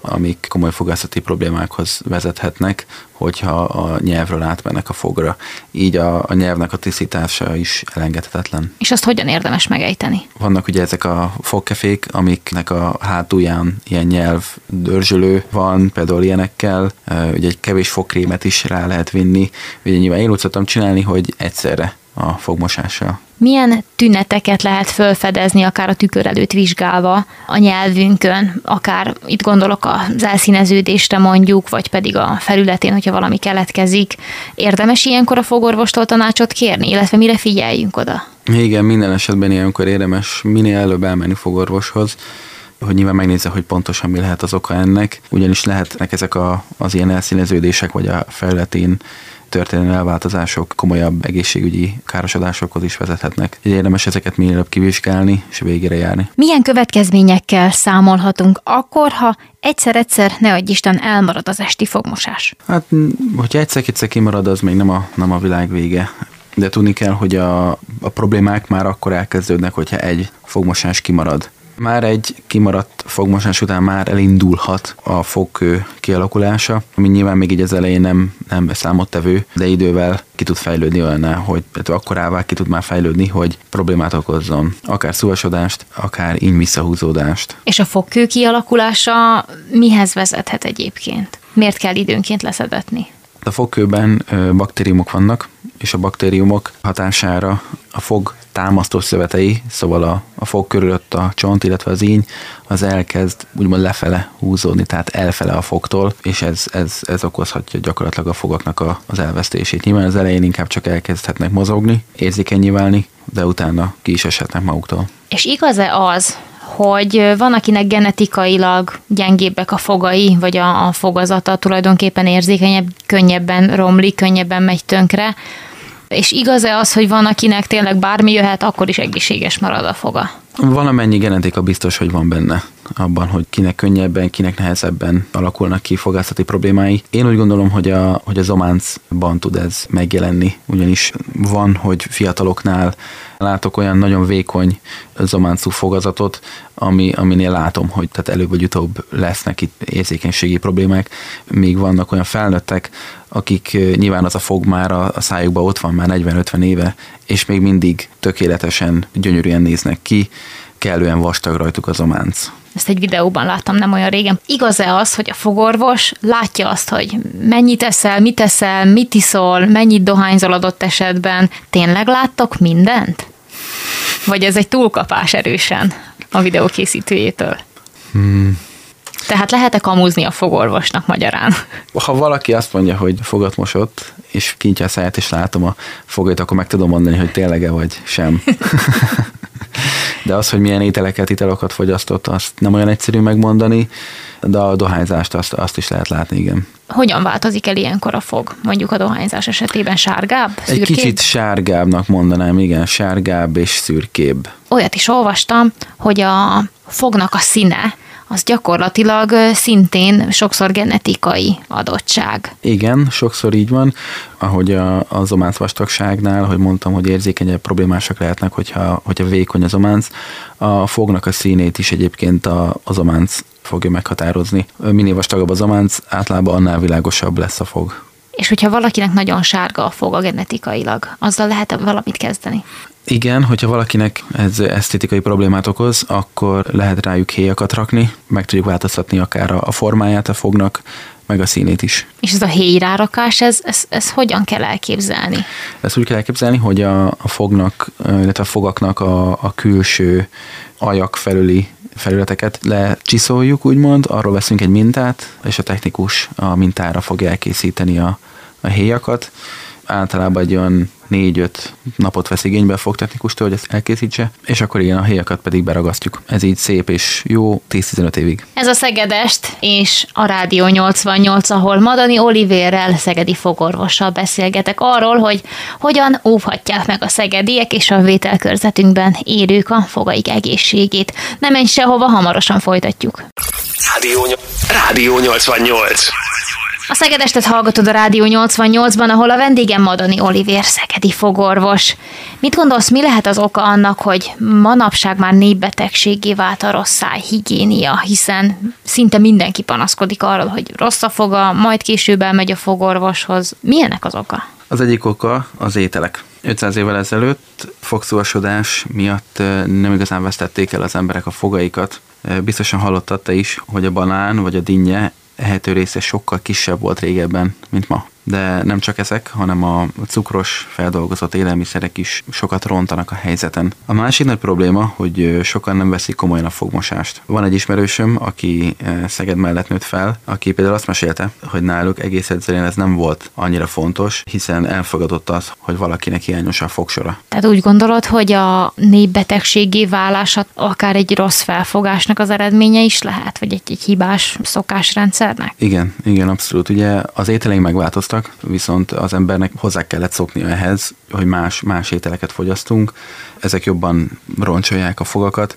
amik komoly fogászati problémákhoz vezethetnek, hogyha a nyelvről átmennek a fogra. Így a, a nyelvnek a tisztítása is elengedhetetlen. És azt hogyan érdemes megejteni? Vannak ugye ezek a fogkefék, amiknek a hátulján ilyen nyelv dörzsölő van, például ilyenekkel, ugye egy kevés fogkrémet is rá lehet vinni. Ugye nyilván én úgy szoktam csinálni, hogy egyszerre a fogmosással. Milyen tüneteket lehet felfedezni, akár a tükör előtt vizsgálva a nyelvünkön, akár itt gondolok az elszíneződésre mondjuk, vagy pedig a felületén, hogyha valami keletkezik. Érdemes ilyenkor a fogorvostól tanácsot kérni, illetve mire figyeljünk oda? Igen, minden esetben ilyenkor érdemes minél előbb elmenni fogorvoshoz, hogy nyilván megnézze, hogy pontosan mi lehet az oka ennek, ugyanis lehetnek ezek a, az ilyen elszíneződések, vagy a felületén történő elváltozások komolyabb egészségügyi károsodásokhoz is vezethetnek. Érdemes ezeket minél kivizsgálni és végére járni. Milyen következményekkel számolhatunk akkor, ha egyszer-egyszer, ne adj Isten, elmarad az esti fogmosás? Hát, hogyha egyszer-egyszer kimarad, az még nem a, nem a világ vége. De tudni kell, hogy a, a problémák már akkor elkezdődnek, hogyha egy fogmosás kimarad. Már egy kimaradt fogmosás után már elindulhat a fogkő kialakulása, ami nyilván még így az elején nem, nem számottevő, de idővel ki tud fejlődni olyan, hogy akkorává ki tud már fejlődni, hogy problémát okozzon. Akár szúvasodást, akár így visszahúzódást. És a fogkő kialakulása mihez vezethet egyébként? Miért kell időnként leszedetni? A fogkőben baktériumok vannak, és a baktériumok hatására a fog támasztó szövetei, szóval a, a fog körülött a csont, illetve az íny, az elkezd úgymond lefele húzódni, tehát elfele a fogtól, és ez, ez, ez okozhatja gyakorlatilag a fogaknak a, az elvesztését. Nyilván az elején inkább csak elkezdhetnek mozogni, érzékenyé válni, de utána ki is eshetnek maguktól. És igaz-e az, hogy van, akinek genetikailag gyengébbek a fogai, vagy a, a fogazata tulajdonképpen érzékenyebb, könnyebben romlik, könnyebben megy tönkre, és igaz-e az, hogy van, akinek tényleg bármi jöhet, akkor is egészséges marad a foga? Valamennyi genetika biztos, hogy van benne abban, hogy kinek könnyebben, kinek nehezebben alakulnak ki fogászati problémái. Én úgy gondolom, hogy a, hogy a zománcban tud ez megjelenni, ugyanis van, hogy fiataloknál látok olyan nagyon vékony zománcú fogazatot, ami, aminél látom, hogy tehát előbb vagy utóbb lesznek itt érzékenységi problémák, míg vannak olyan felnőttek, akik nyilván az a fog már a, a szájukban ott van már 40-50 éve, és még mindig tökéletesen, gyönyörűen néznek ki, kellően vastag rajtuk az ománc. Ezt egy videóban láttam nem olyan régen. Igaz-e az, hogy a fogorvos látja azt, hogy mennyit eszel, mit eszel, mit iszol, mennyit dohányzol adott esetben? Tényleg láttok mindent? Vagy ez egy túlkapás erősen a videó készítőjétől? Hmm. Tehát lehet-e kamúzni a fogorvosnak magyarán? Ha valaki azt mondja, hogy fogat mosott, és kintja a száját, és látom a fogait, akkor meg tudom mondani, hogy tényleg-e vagy sem. De az, hogy milyen ételeket, italokat fogyasztott, azt nem olyan egyszerű megmondani, de a dohányzást azt, azt is lehet látni, igen. Hogyan változik el ilyenkor a fog? Mondjuk a dohányzás esetében sárgább, szürkébb? Egy kicsit sárgábbnak mondanám, igen, sárgább és szürkébb. Olyat is olvastam, hogy a fognak a színe az gyakorlatilag szintén sokszor genetikai adottság. Igen, sokszor így van, ahogy a, az ománc vastagságnál, hogy mondtam, hogy érzékenyebb problémásak lehetnek, hogyha, hogyha vékony az ománc, a fognak a színét is egyébként a, az ománc fogja meghatározni. Minél vastagabb az ománc, általában annál világosabb lesz a fog. És hogyha valakinek nagyon sárga a foga genetikailag, azzal lehet valamit kezdeni? Igen, hogyha valakinek ez esztétikai problémát okoz, akkor lehet rájuk héjakat rakni, meg tudjuk változtatni akár a formáját a fognak, meg a színét is. És ez a héjrárakás, ez, ez, ez hogyan kell elképzelni? Ezt úgy kell elképzelni, hogy a, a fognak, illetve a fogaknak a, a külső ajak felüli felületeket lecsiszoljuk, úgymond, arról veszünk egy mintát, és a technikus a mintára fogja elkészíteni a, a héjakat. Általában egy olyan négy-öt napot vesz igénybe a fogtechnikustól, hogy ezt elkészítse, és akkor igen, a héjakat pedig beragasztjuk. Ez így szép és jó 10-15 évig. Ez a Szegedest és a Rádió 88, ahol Madani Olivérrel, szegedi fogorvossal beszélgetek arról, hogy hogyan óvhatják meg a szegediek és a vételkörzetünkben érők a fogaik egészségét. Nem menj sehova, hamarosan folytatjuk. Rádió, Rádió 88. A Szegedestet hallgatod a Rádió 88-ban, ahol a vendégem Madani Olivér, szegedi fogorvos. Mit gondolsz, mi lehet az oka annak, hogy manapság már népbetegségé vált a rossz szájhigiénia, hiszen szinte mindenki panaszkodik arról, hogy rossz a foga, majd később elmegy a fogorvoshoz. Milyenek az oka? Az egyik oka az ételek. 500 évvel ezelőtt fogszúvasodás miatt nem igazán vesztették el az emberek a fogaikat. Biztosan hallottad te is, hogy a banán vagy a dinnye ehető része sokkal kisebb volt régebben, mint ma. De nem csak ezek, hanem a cukros feldolgozott élelmiszerek is sokat rontanak a helyzeten. A másik nagy probléma, hogy sokan nem veszik komolyan a fogmosást. Van egy ismerősöm, aki Szeged mellett nőtt fel, aki például azt mesélte, hogy náluk egész egyszerűen ez nem volt annyira fontos, hiszen elfogadott az, hogy valakinek hiányos a fogsora. Tehát úgy gondolod, hogy a népbetegségé válása akár egy rossz felfogásnak az eredménye is lehet, vagy egy, egy hibás szokásrendszernek? Igen, igen, abszolút. Ugye az ételeink megváltoztak, viszont az embernek hozzá kellett szokni ehhez, hogy más, más ételeket fogyasztunk. Ezek jobban roncsolják a fogakat.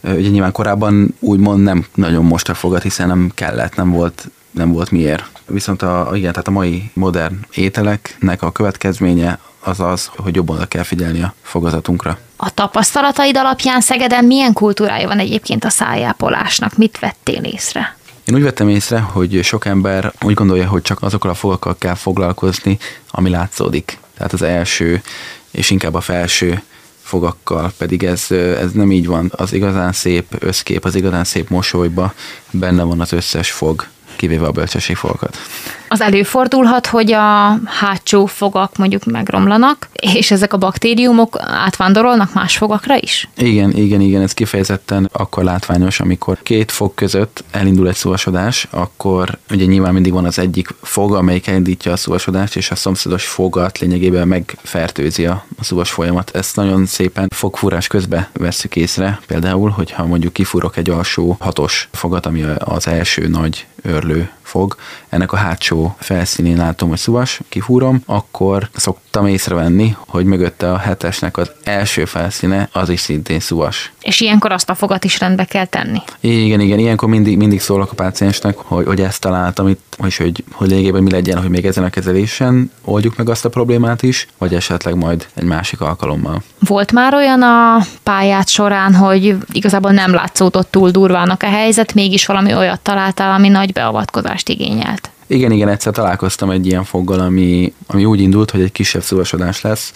Ugye nyilván korábban úgymond nem nagyon most a fogat, hiszen nem kellett, nem volt nem volt miért. Viszont a, igen, tehát a mai modern ételeknek a következménye az az, hogy jobban oda kell figyelni a fogazatunkra. A tapasztalataid alapján Szegeden milyen kultúrája van egyébként a szájápolásnak? Mit vettél észre? Én úgy vettem észre, hogy sok ember úgy gondolja, hogy csak azokkal a fogakkal kell foglalkozni, ami látszódik. Tehát az első és inkább a felső fogakkal, pedig ez, ez nem így van. Az igazán szép összkép, az igazán szép mosolyba benne van az összes fog, kivéve a bölcsességfogakat. Az előfordulhat, hogy a hátsó fogak mondjuk megromlanak, és ezek a baktériumok átvándorolnak más fogakra is? Igen, igen, igen, ez kifejezetten akkor látványos, amikor két fog között elindul egy szúvasodás, akkor ugye nyilván mindig van az egyik fog, amelyik elindítja a szúvasodást, és a szomszédos fogat lényegében megfertőzi a, szúvas folyamat. Ezt nagyon szépen fogfúrás közben vesszük észre, például, hogyha mondjuk kifúrok egy alsó hatos fogat, ami az első nagy örlő fog, ennek a hátsó felszínén látom, hogy szuvas, kifúrom, akkor szoktam észrevenni, hogy mögötte a hetesnek az első felszíne az is szintén szuvas. És ilyenkor azt a fogat is rendbe kell tenni. Igen, igen, ilyenkor mindig, mindig szólok a páciensnek, hogy, hogy ezt találtam itt, és hogy, hogy lényegében mi legyen, hogy még ezen a kezelésen oldjuk meg azt a problémát is, vagy esetleg majd egy másik alkalommal. Volt már olyan a pályát során, hogy igazából nem látszódott túl durvának a helyzet, mégis valami olyat találtál, ami nagy beavatkozást igényelt? Igen, igen, egyszer találkoztam egy ilyen foggal, ami, ami úgy indult, hogy egy kisebb szúvasodás lesz,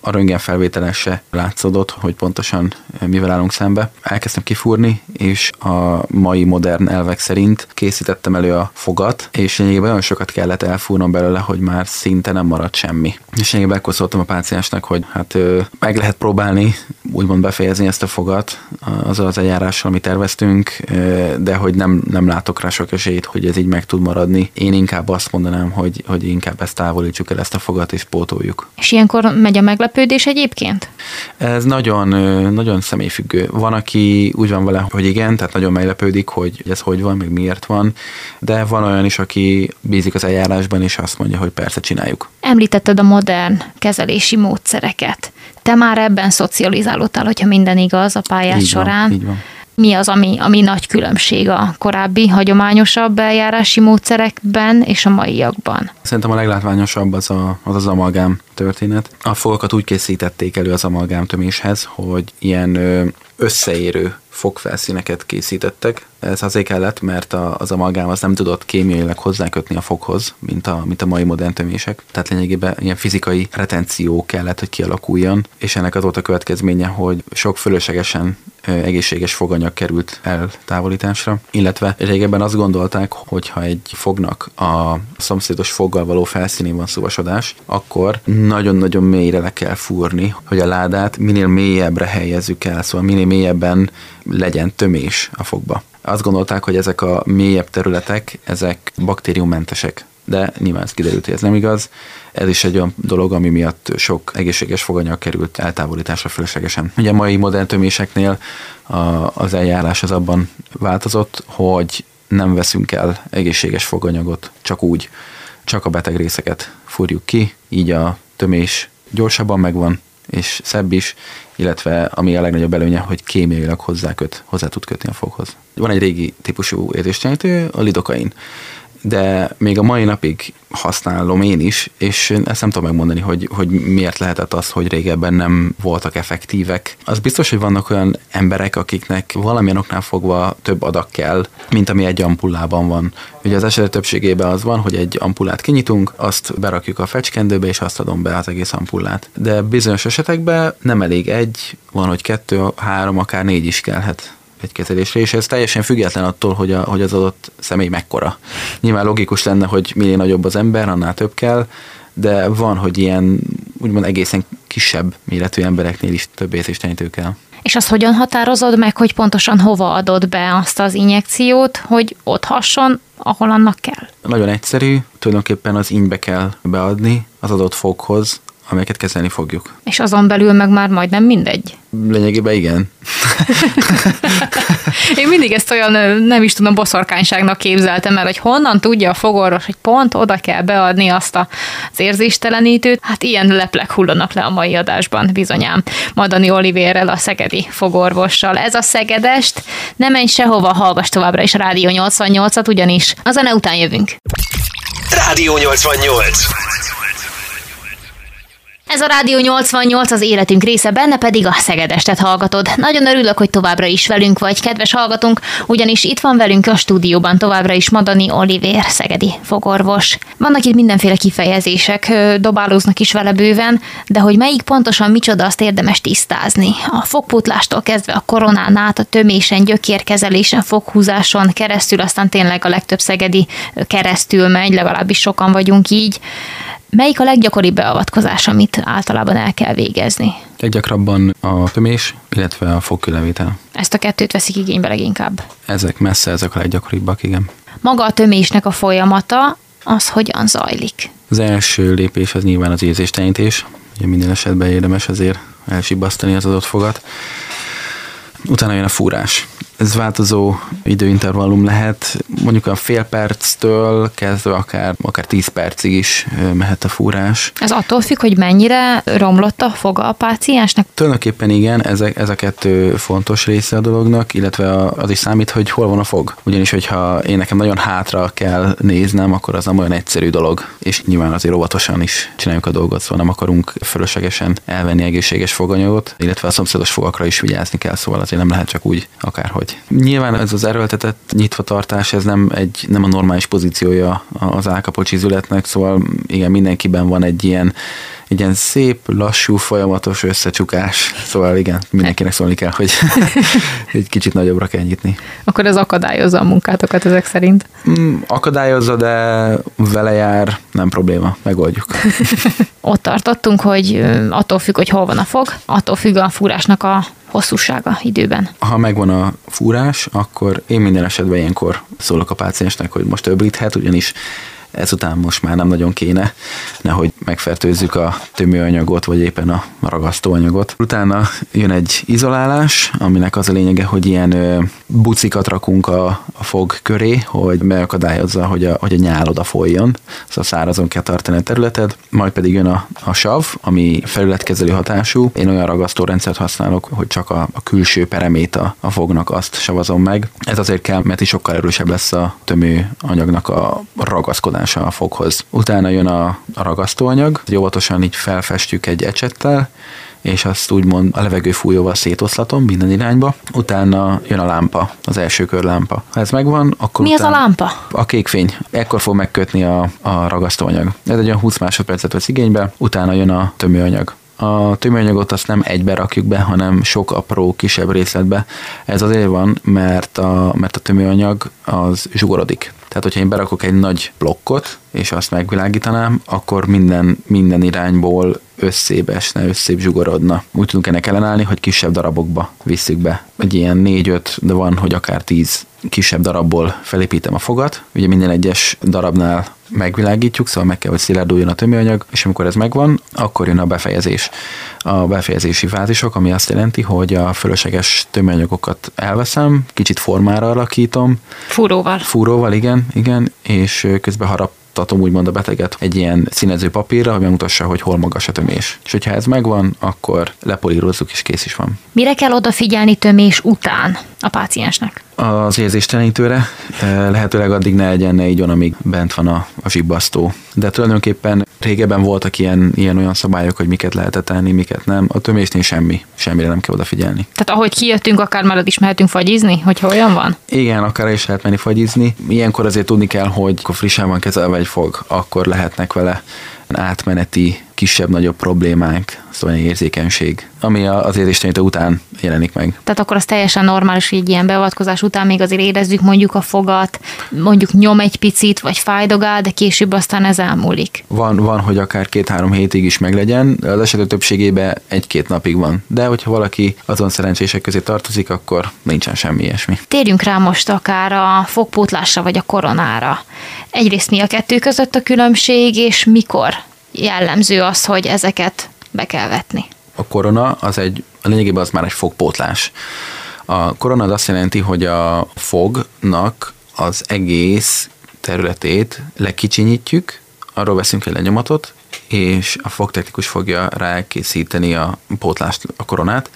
a röntgen felvételen se látszódott, hogy pontosan eh, mivel állunk szembe. Elkezdtem kifúrni, és a mai modern elvek szerint készítettem elő a fogat, és lényegében olyan sokat kellett elfúrnom belőle, hogy már szinte nem maradt semmi. És lényegében ekkor szóltam a páciensnek, hogy hát meg lehet próbálni úgymond befejezni ezt a fogat az az eljárással, amit terveztünk, de hogy nem, nem látok rá sok esélyt, hogy ez így meg tud maradni. Én inkább azt mondanám, hogy, hogy inkább ezt távolítsuk el, ezt a fogat, és pótoljuk. És ilyenkor megy a meglepő meglepődés egyébként? Ez nagyon, nagyon személyfüggő. Van, aki úgy van vele, hogy igen, tehát nagyon meglepődik, hogy ez hogy van, meg miért van, de van olyan is, aki bízik az eljárásban, és azt mondja, hogy persze csináljuk. Említetted a modern kezelési módszereket. Te már ebben szocializálódtál, hogyha minden igaz a pályás így során. Van, így van mi az, ami, ami nagy különbség a korábbi, hagyományosabb eljárási módszerekben és a maiakban? Szerintem a leglátványosabb az a, az, az amalgám történet. A fogakat úgy készítették elő az amalgám töméshez, hogy ilyen összeérő fogfelszíneket készítettek. Ez azért kellett, mert az amalgám az nem tudott kémiailag hozzákötni a foghoz, mint a, mint a mai modern tömések. Tehát lényegében ilyen fizikai retenció kellett, hogy kialakuljon, és ennek az volt a következménye, hogy sok fölöslegesen egészséges foganyag került eltávolításra, illetve régebben azt gondolták, hogy ha egy fognak a szomszédos foggal való felszínén van szuvasodás, akkor nagyon-nagyon mélyre le kell fúrni, hogy a ládát minél mélyebbre helyezzük el, szóval minél mélyebben legyen tömés a fogba. Azt gondolták, hogy ezek a mélyebb területek, ezek baktériummentesek de nyilván ez kiderült, hogy ez nem igaz. Ez is egy olyan dolog, ami miatt sok egészséges foganyag került eltávolításra fölöslegesen. Ugye mai modern töméseknél a, az eljárás az abban változott, hogy nem veszünk el egészséges foganyagot csak úgy, csak a beteg részeket fúrjuk ki, így a tömés gyorsabban megvan, és szebb is, illetve ami a legnagyobb előnye, hogy kémiailag hozzáköt, hozzá tud kötni a foghoz. Van egy régi típusú érzéstelenítő, a lidokain de még a mai napig használom én is, és ezt nem tudom megmondani, hogy, hogy miért lehetett az, hogy régebben nem voltak effektívek. Az biztos, hogy vannak olyan emberek, akiknek valamilyen oknál fogva több adag kell, mint ami egy ampullában van. Ugye az esetek többségében az van, hogy egy ampullát kinyitunk, azt berakjuk a fecskendőbe, és azt adom be az egész ampullát. De bizonyos esetekben nem elég egy, van, hogy kettő, három, akár négy is kellhet egy kezelésre, és ez teljesen független attól, hogy, a, hogy az adott személy mekkora. Nyilván logikus lenne, hogy minél nagyobb az ember, annál több kell, de van, hogy ilyen úgymond egészen kisebb méretű embereknél is több érzéstelenítő kell. És azt hogyan határozod meg, hogy pontosan hova adod be azt az injekciót, hogy ott hasson, ahol annak kell? Nagyon egyszerű, tulajdonképpen az ínybe kell beadni az adott foghoz, amelyeket kezelni fogjuk. És azon belül meg már majdnem mindegy. Lényegében igen. Én mindig ezt olyan, nem is tudom, boszorkányságnak képzeltem el, hogy honnan tudja a fogorvos, hogy pont oda kell beadni azt az érzéstelenítőt. Hát ilyen leplek hullanak le a mai adásban, bizonyám. Madani Olivérrel, a szegedi fogorvossal. Ez a szegedest, nem menj sehova, hallgass továbbra is Rádió 88-at, ugyanis a zene után jövünk. Rádió 88. Ez a Rádió 88 az életünk része, benne pedig a Szegedestet hallgatod. Nagyon örülök, hogy továbbra is velünk vagy, kedves hallgatunk, ugyanis itt van velünk a stúdióban továbbra is Madani Olivér, szegedi fogorvos. Vannak itt mindenféle kifejezések, dobálóznak is vele bőven, de hogy melyik pontosan micsoda, azt érdemes tisztázni. A fogputlástól kezdve a koronán át, a tömésen, gyökérkezelésen, foghúzáson keresztül, aztán tényleg a legtöbb szegedi keresztül megy, legalábbis sokan vagyunk így. Melyik a leggyakoribb beavatkozás, amit általában el kell végezni? Leggyakrabban a tömés, illetve a fogkőlevétel. Ezt a kettőt veszik igénybe leginkább. Ezek messze ezek a leggyakoribbak, igen. Maga a tömésnek a folyamata, az hogyan zajlik? Az első lépés az nyilván az érzéstelenítés. Ugye minden esetben érdemes azért elsibasztani az adott fogat. Utána jön a fúrás ez változó időintervallum lehet, mondjuk a fél perctől kezdve akár, akár 10 percig is mehet a fúrás. Ez attól függ, hogy mennyire romlott a foga a páciensnek? Tulajdonképpen igen, ez, ez a kettő fontos része a dolognak, illetve az is számít, hogy hol van a fog. Ugyanis, hogyha én nekem nagyon hátra kell néznem, akkor az nem olyan egyszerű dolog, és nyilván azért óvatosan is csináljuk a dolgot, szóval nem akarunk fölöslegesen elvenni egészséges foganyagot, illetve a szomszédos fogakra is vigyázni kell, szóval azért nem lehet csak úgy akárhogy hogy nyilván ez az erőltetett nyitvatartás, ez nem, egy, nem a normális pozíciója az állkapocsi zületnek, szóval igen, mindenkiben van egy ilyen, egy ilyen szép, lassú, folyamatos összecsukás. Szóval igen, mindenkinek szólni kell, hogy egy kicsit nagyobbra kell nyitni. Akkor ez akadályozza a munkátokat ezek szerint? Mm, akadályozza, de vele jár, nem probléma, megoldjuk. Ott tartottunk, hogy attól függ, hogy hol van a fog, attól függ a fúrásnak a hosszúsága időben. Ha megvan a fúrás, akkor én minden esetben ilyenkor szólok a páciensnek, hogy most öblíthet, ugyanis ezután most már nem nagyon kéne, nehogy megfertőzzük a tömőanyagot, vagy éppen a ragasztóanyagot. Utána jön egy izolálás, aminek az a lényege, hogy ilyen bucikat rakunk a, a fog köré, hogy megakadályozza, hogy a, hogy a nyál oda folyjon, szóval szárazon kell tartani a területed, majd pedig jön a, a sav, ami felületkezelő hatású. Én olyan ragasztórendszert használok, hogy csak a, a külső peremét a, a fognak azt savazom meg. Ez azért kell, mert is sokkal erősebb lesz a tömőanyagnak a ragaszkodás ragasztása a foghoz. Utána jön a, a ragasztóanyag, óvatosan így felfestjük egy ecsettel, és azt úgymond a levegő fújóval szétoszlatom minden irányba. Utána jön a lámpa, az első kör lámpa. Ha ez megvan, akkor Mi utána az a lámpa? A kék fény. Ekkor fog megkötni a, a ragasztóanyag. Ez egy olyan 20 másodpercet vesz igénybe, utána jön a tömőanyag. A tömőanyagot azt nem egybe rakjuk be, hanem sok apró, kisebb részletbe. Ez azért van, mert a, mert a tömőanyag az zsugorodik. Tehát, hogyha én berakok egy nagy blokkot, és azt megvilágítanám, akkor minden, minden irányból összébe esne, összébb zsugorodna. Úgy tudunk ennek ellenállni, hogy kisebb darabokba visszük be. Egy ilyen négy-öt, de van, hogy akár tíz kisebb darabból felépítem a fogat. Ugye minden egyes darabnál megvilágítjuk, szóval meg kell, hogy szilárduljon a tömőanyag, és amikor ez megvan, akkor jön a befejezés. A befejezési fázisok, ami azt jelenti, hogy a fölösleges tömőanyagokat elveszem, kicsit formára alakítom. Fúróval. Fúróval, igen, igen, és közben harap tatom úgymond a beteget egy ilyen színező papírra, hogy megmutassa, hogy hol magas a tömés. És hogyha ez megvan, akkor lepolírozzuk, és kész is van. Mire kell odafigyelni tömés után a páciensnek? Az érzéstelenítőre lehetőleg addig ne legyen, ne így amíg bent van a, a zsibbasztó. De tulajdonképpen régebben voltak ilyen, ilyen olyan szabályok, hogy miket lehetett tenni, miket nem. A tömésnél semmi, semmire nem kell odafigyelni. Tehát ahogy kijöttünk, akár már is mehetünk fagyizni, hogyha olyan van? Igen, akár is lehet menni fagyizni. Ilyenkor azért tudni kell, hogy akkor frissen van kezelve egy fog, akkor lehetnek vele átmeneti kisebb-nagyobb problémánk, szóval egy érzékenység, ami az érzéstelenítő után jelenik meg. Tehát akkor az teljesen normális, hogy egy ilyen beavatkozás után még azért érezzük mondjuk a fogat, mondjuk nyom egy picit, vagy fájdogál, de később aztán ez elmúlik. Van, van, hogy akár két-három hétig is meglegyen, az esetek többségében egy-két napig van. De hogyha valaki azon szerencsések közé tartozik, akkor nincsen semmi ilyesmi. Térjünk rá most akár a fogpótlásra vagy a koronára. Egyrészt mi a kettő között a különbség, és mikor jellemző az, hogy ezeket be kell vetni? A korona az egy, a lényegében az már egy fogpótlás. A korona az azt jelenti, hogy a fognak az egész területét lekicsinyítjük, arról veszünk egy lenyomatot, és a fogtechnikus fogja rá készíteni a pótlást, a koronát.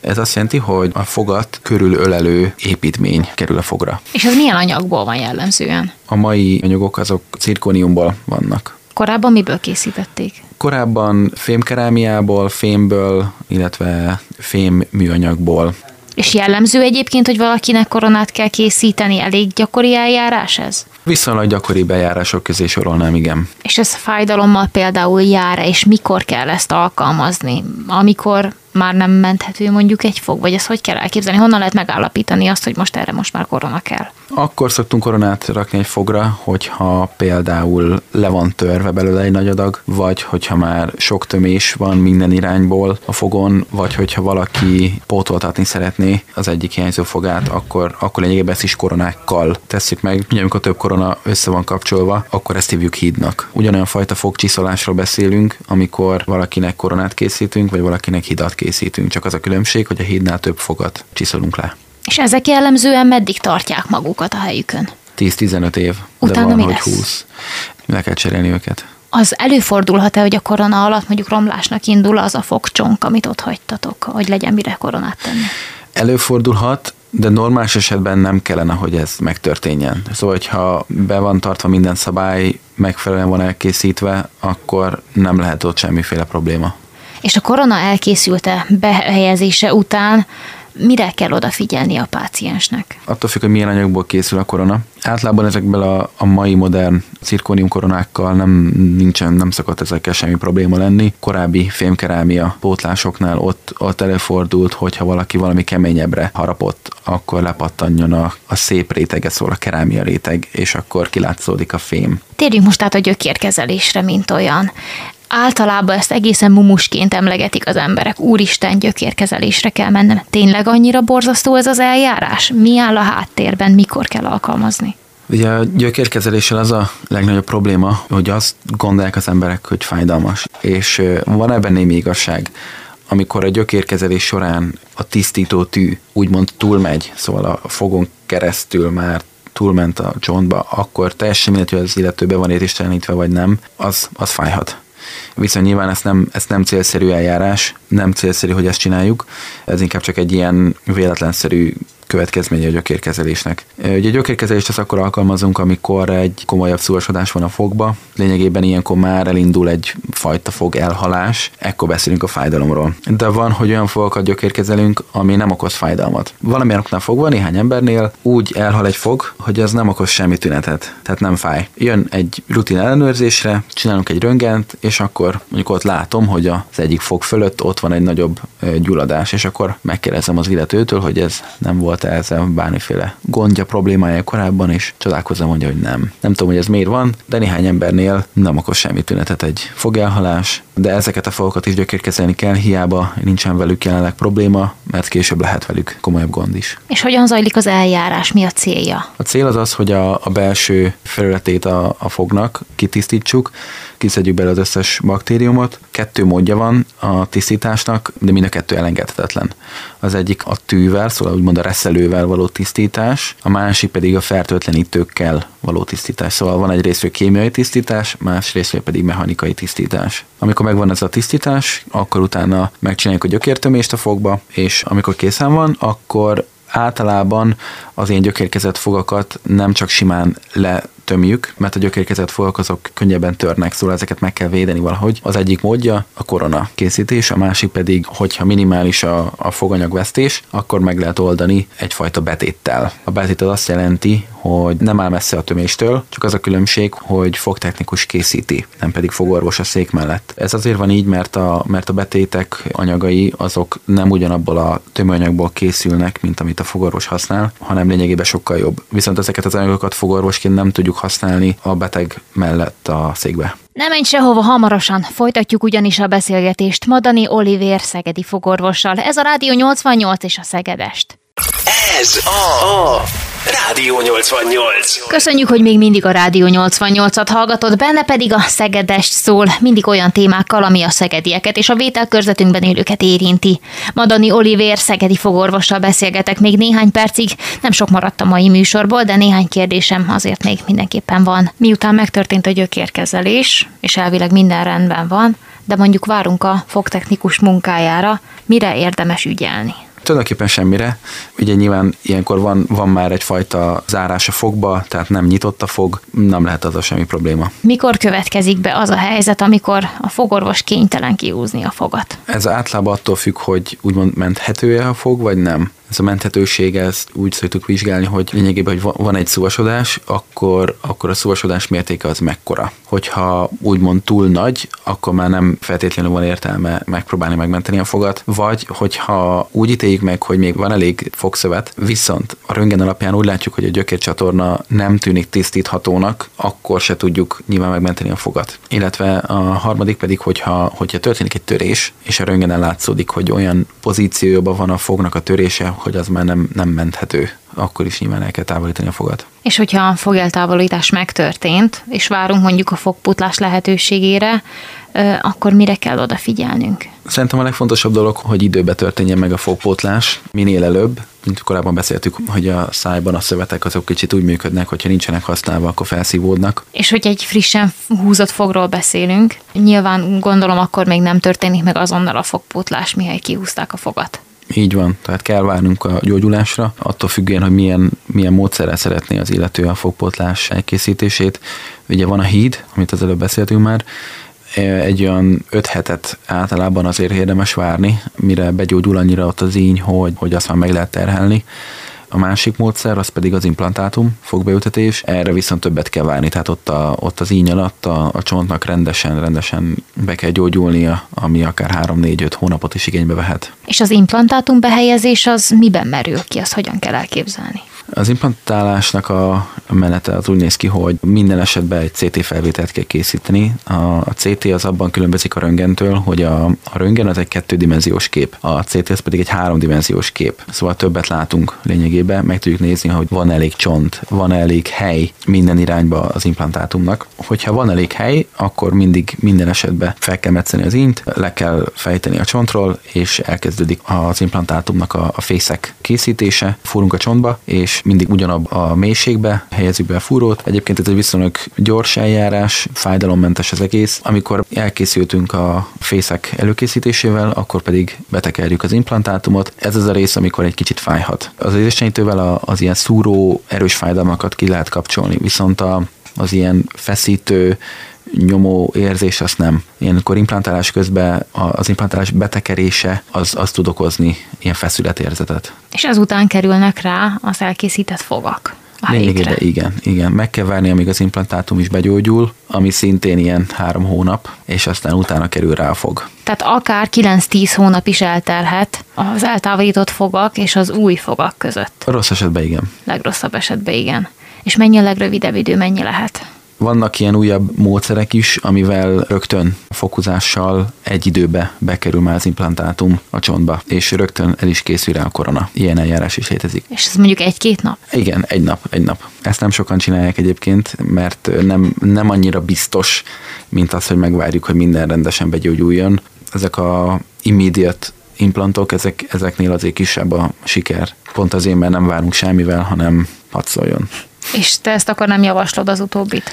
Ez azt jelenti, hogy a fogat körülölelő építmény kerül a fogra. És ez milyen anyagból van jellemzően? A mai anyagok azok cirkóniumból vannak. Korábban miből készítették? Korábban fémkerámiából, fémből, illetve fém műanyagból. És jellemző egyébként, hogy valakinek koronát kell készíteni, elég gyakori eljárás ez? Viszonylag gyakori bejárások közé sorolnám, igen. És ez fájdalommal például jár és mikor kell ezt alkalmazni? Amikor már nem menthető mondjuk egy fog, vagy ezt hogy kell elképzelni? Honnan lehet megállapítani azt, hogy most erre most már korona kell? Akkor szoktunk koronát rakni egy fogra, hogyha például le van törve belőle egy nagy adag, vagy hogyha már sok tömés van minden irányból a fogon, vagy hogyha valaki pótoltatni szeretné az egyik hiányzó fogát, akkor, akkor lényegében ezt is koronákkal tesszük meg. Ugye, amikor több korona össze van kapcsolva, akkor ezt hívjuk hídnak. Ugyanolyan fajta fogcsiszolásról beszélünk, amikor valakinek koronát készítünk, vagy valakinek hidat készítünk. Csak az a különbség, hogy a hídnál több fogat csiszolunk le. És ezek jellemzően meddig tartják magukat a helyükön? 10-15 év, Utána de mi van, hogy lesz? 20. Le kell cserélni őket. Az előfordulhat-e, hogy a korona alatt mondjuk romlásnak indul az a fogcsonk, amit ott hagytatok, hogy legyen mire koronát tenni? Előfordulhat, de normális esetben nem kellene, hogy ez megtörténjen. Szóval, hogyha be van tartva minden szabály, megfelelően van elkészítve, akkor nem lehet ott semmiféle probléma. És a korona elkészülte behelyezése után mire kell odafigyelni a páciensnek? Attól függ, hogy milyen anyagból készül a korona. Általában ezekből a, a mai modern cirkónium koronákkal nem, nincsen, nem szokott ezekkel semmi probléma lenni. Korábbi fémkerámia pótlásoknál ott, ott előfordult, hogyha valaki valami keményebbre harapott, akkor lepattanjon a, a szép rétege, szóval a kerámia réteg, és akkor kilátszódik a fém. Térjünk most át a gyökérkezelésre, mint olyan. Általában ezt egészen mumusként emlegetik az emberek. Úristen, gyökérkezelésre kell mennem. Tényleg annyira borzasztó ez az eljárás? Mi áll a háttérben, mikor kell alkalmazni? Ugye a gyökérkezeléssel az a legnagyobb probléma, hogy azt gondolják az emberek, hogy fájdalmas. És van ebben némi igazság. Amikor a gyökérkezelés során a tisztító tű úgymond túlmegy, szóval a fogon keresztül már túlment a csontba, akkor teljesen mindegy, hogy az illető be van éréstelenítve vagy nem, az, az fájhat. Viszont nyilván ez nem, ez nem célszerű eljárás, nem célszerű, hogy ezt csináljuk, ez inkább csak egy ilyen véletlenszerű következménye a gyökérkezelésnek. Ugye a gyökérkezelést az akkor alkalmazunk, amikor egy komolyabb szúrosodás van a fogba. Lényegében ilyenkor már elindul egy fajta fog elhalás, ekkor beszélünk a fájdalomról. De van, hogy olyan fogokat gyökérkezelünk, ami nem okoz fájdalmat. Valamilyen oknál fogva néhány embernél úgy elhal egy fog, hogy az nem okoz semmi tünetet, tehát nem fáj. Jön egy rutin ellenőrzésre, csinálunk egy röngent, és akkor mondjuk ott látom, hogy az egyik fog fölött ott van egy nagyobb gyulladás, és akkor megkérdezem az illetőtől, hogy ez nem volt volt ezzel bármiféle gondja, problémája korábban, és csodálkozom, mondja, hogy nem. Nem tudom, hogy ez miért van, de néhány embernél nem okoz semmi tünetet egy fogelhalás, de ezeket a fogokat is gyökérkezelni kell, hiába nincsen velük jelenleg probléma, mert később lehet velük komolyabb gond is. És hogyan zajlik az eljárás, mi a célja? A cél az az, hogy a, a belső felületét a, a fognak kitisztítsuk, kiszedjük bele az összes baktériumot. Kettő módja van a tisztításnak, de mind a kettő elengedhetetlen. Az egyik a tűvel, szóval úgymond a reszelővel való tisztítás, a másik pedig a fertőtlenítőkkel való tisztítás. Szóval van egy részről kémiai tisztítás, más részről pedig mechanikai tisztítás. Amikor megvan ez a tisztítás, akkor utána megcsináljuk a gyökértömést a fogba, és amikor készen van, akkor általában az én gyökérkezett fogakat nem csak simán tömjük, mert a gyökérkezett fogak azok könnyebben törnek, szóval ezeket meg kell védeni valahogy. Az egyik módja a korona készítés, a másik pedig, hogyha minimális a, a foganyagvesztés, akkor meg lehet oldani egyfajta betéttel. A betét az azt jelenti, hogy nem áll messze a töméstől, csak az a különbség, hogy fogtechnikus készíti, nem pedig fogorvos a szék mellett. Ez azért van így, mert a, mert a betétek anyagai azok nem ugyanabból a tömőanyagból készülnek, mint amit a fogorvos használ, hanem lényegében sokkal jobb. Viszont ezeket az anyagokat fogorvosként nem tudjuk használni a beteg mellett a székbe. Nem menj sehova hamarosan, folytatjuk ugyanis a beszélgetést Madani Olivér szegedi fogorvossal. Ez a Rádió 88 és a Szegedest. Ez a, a Rádió 88. Köszönjük, hogy még mindig a Rádió 88-at hallgatod, benne pedig a Szegedest szól, mindig olyan témákkal, ami a szegedieket és a vételkörzetünkben élőket érinti. Madani Olivér szegedi fogorvossal beszélgetek még néhány percig, nem sok maradt a mai műsorból, de néhány kérdésem azért még mindenképpen van. Miután megtörtént a gyökérkezelés, és elvileg minden rendben van, de mondjuk várunk a fogtechnikus munkájára, mire érdemes ügyelni? Tulajdonképpen semmire. Ugye nyilván ilyenkor van, van már egyfajta zárás a fogba, tehát nem nyitott a fog, nem lehet az a semmi probléma. Mikor következik be az a helyzet, amikor a fogorvos kénytelen kiúzni a fogat? Ez általában attól függ, hogy úgymond menthető-e a fog, vagy nem ez a menthetőség, ezt úgy szoktuk vizsgálni, hogy lényegében, hogy van egy szuvasodás, akkor, akkor a szuvasodás mértéke az mekkora. Hogyha úgymond túl nagy, akkor már nem feltétlenül van értelme megpróbálni megmenteni a fogat, vagy hogyha úgy ítéljük meg, hogy még van elég fogszövet, viszont a röngen alapján úgy látjuk, hogy a gyökércsatorna nem tűnik tisztíthatónak, akkor se tudjuk nyilván megmenteni a fogat. Illetve a harmadik pedig, hogyha, hogyha történik egy törés, és a röngenen látszódik, hogy olyan pozícióban van a fognak a törése, hogy az már nem, nem menthető, akkor is nyilván el kell távolítani a fogat. És hogyha a fogeltávolítás megtörtént, és várunk mondjuk a fogputlás lehetőségére, akkor mire kell odafigyelnünk? Szerintem a legfontosabb dolog, hogy időbe történjen meg a fogpótlás, minél előbb, mint korábban beszéltük, hogy a szájban a szövetek azok kicsit úgy működnek, hogyha nincsenek használva, akkor felszívódnak. És hogy egy frissen húzott fogról beszélünk, nyilván gondolom akkor még nem történik meg azonnal a fogpótlás, mihely kihúzták a fogat. Így van, tehát kell várnunk a gyógyulásra, attól függően, hogy milyen, milyen módszerrel szeretné az illető a fogpotlás elkészítését. Ugye van a híd, amit az előbb beszéltünk már, egy olyan öt hetet általában azért érdemes várni, mire begyógyul annyira ott az íny, hogy, hogy azt már meg lehet terhelni. A másik módszer az pedig az implantátum, fogbeültetés, erre viszont többet kell várni, tehát ott, a, ott az íny alatt a, a csontnak rendesen, rendesen be kell gyógyulnia, ami akár 3-4-5 hónapot is igénybe vehet. És az implantátum behelyezés az miben merül ki, azt hogyan kell elképzelni? Az implantálásnak a menete az úgy néz ki, hogy minden esetben egy CT felvételt kell készíteni. A, CT az abban különbözik a röngentől, hogy a, a röngen az egy kettődimenziós kép, a CT az pedig egy háromdimenziós kép. Szóval többet látunk lényegében, meg tudjuk nézni, hogy van elég csont, van elég hely minden irányba az implantátumnak. Hogyha van elég hely, akkor mindig minden esetben fel kell metszeni az int, le kell fejteni a csontról, és elkezdődik az implantátumnak a, a fészek készítése, fúrunk a csontba, és mindig ugyanabb a mélységbe helyezzük be a fúrót. Egyébként ez egy viszonylag gyors eljárás, fájdalommentes az egész. Amikor elkészültünk a fészek előkészítésével, akkor pedig betekerjük az implantátumot. Ez az a rész, amikor egy kicsit fájhat. Az érzésenyítővel az ilyen szúró, erős fájdalmakat ki lehet kapcsolni, viszont a, az ilyen feszítő, nyomó érzés, azt nem. Ilyenkor implantálás közben az implantálás betekerése az, az tud okozni ilyen feszületérzetet. És ezután kerülnek rá az elkészített fogak. Lényegében igen, igen. Meg kell várni, amíg az implantátum is begyógyul, ami szintén ilyen három hónap, és aztán utána kerül rá a fog. Tehát akár 9-10 hónap is eltelhet az eltávolított fogak és az új fogak között. A rossz esetben igen. Legrosszabb esetben igen. És mennyi a legrövidebb idő, mennyi lehet? Vannak ilyen újabb módszerek is, amivel rögtön fokozással egy időbe bekerül már az implantátum a csontba, és rögtön el is készül rá a korona. Ilyen eljárás is létezik. És ez mondjuk egy-két nap? Igen, egy nap, egy nap. Ezt nem sokan csinálják egyébként, mert nem, nem annyira biztos, mint az, hogy megvárjuk, hogy minden rendesen begyógyuljon. Ezek a immediate implantok, ezek, ezeknél azért kisebb a siker. Pont azért, mert nem várunk semmivel, hanem hadd szóljon. És te ezt akkor nem javaslod az utóbbit?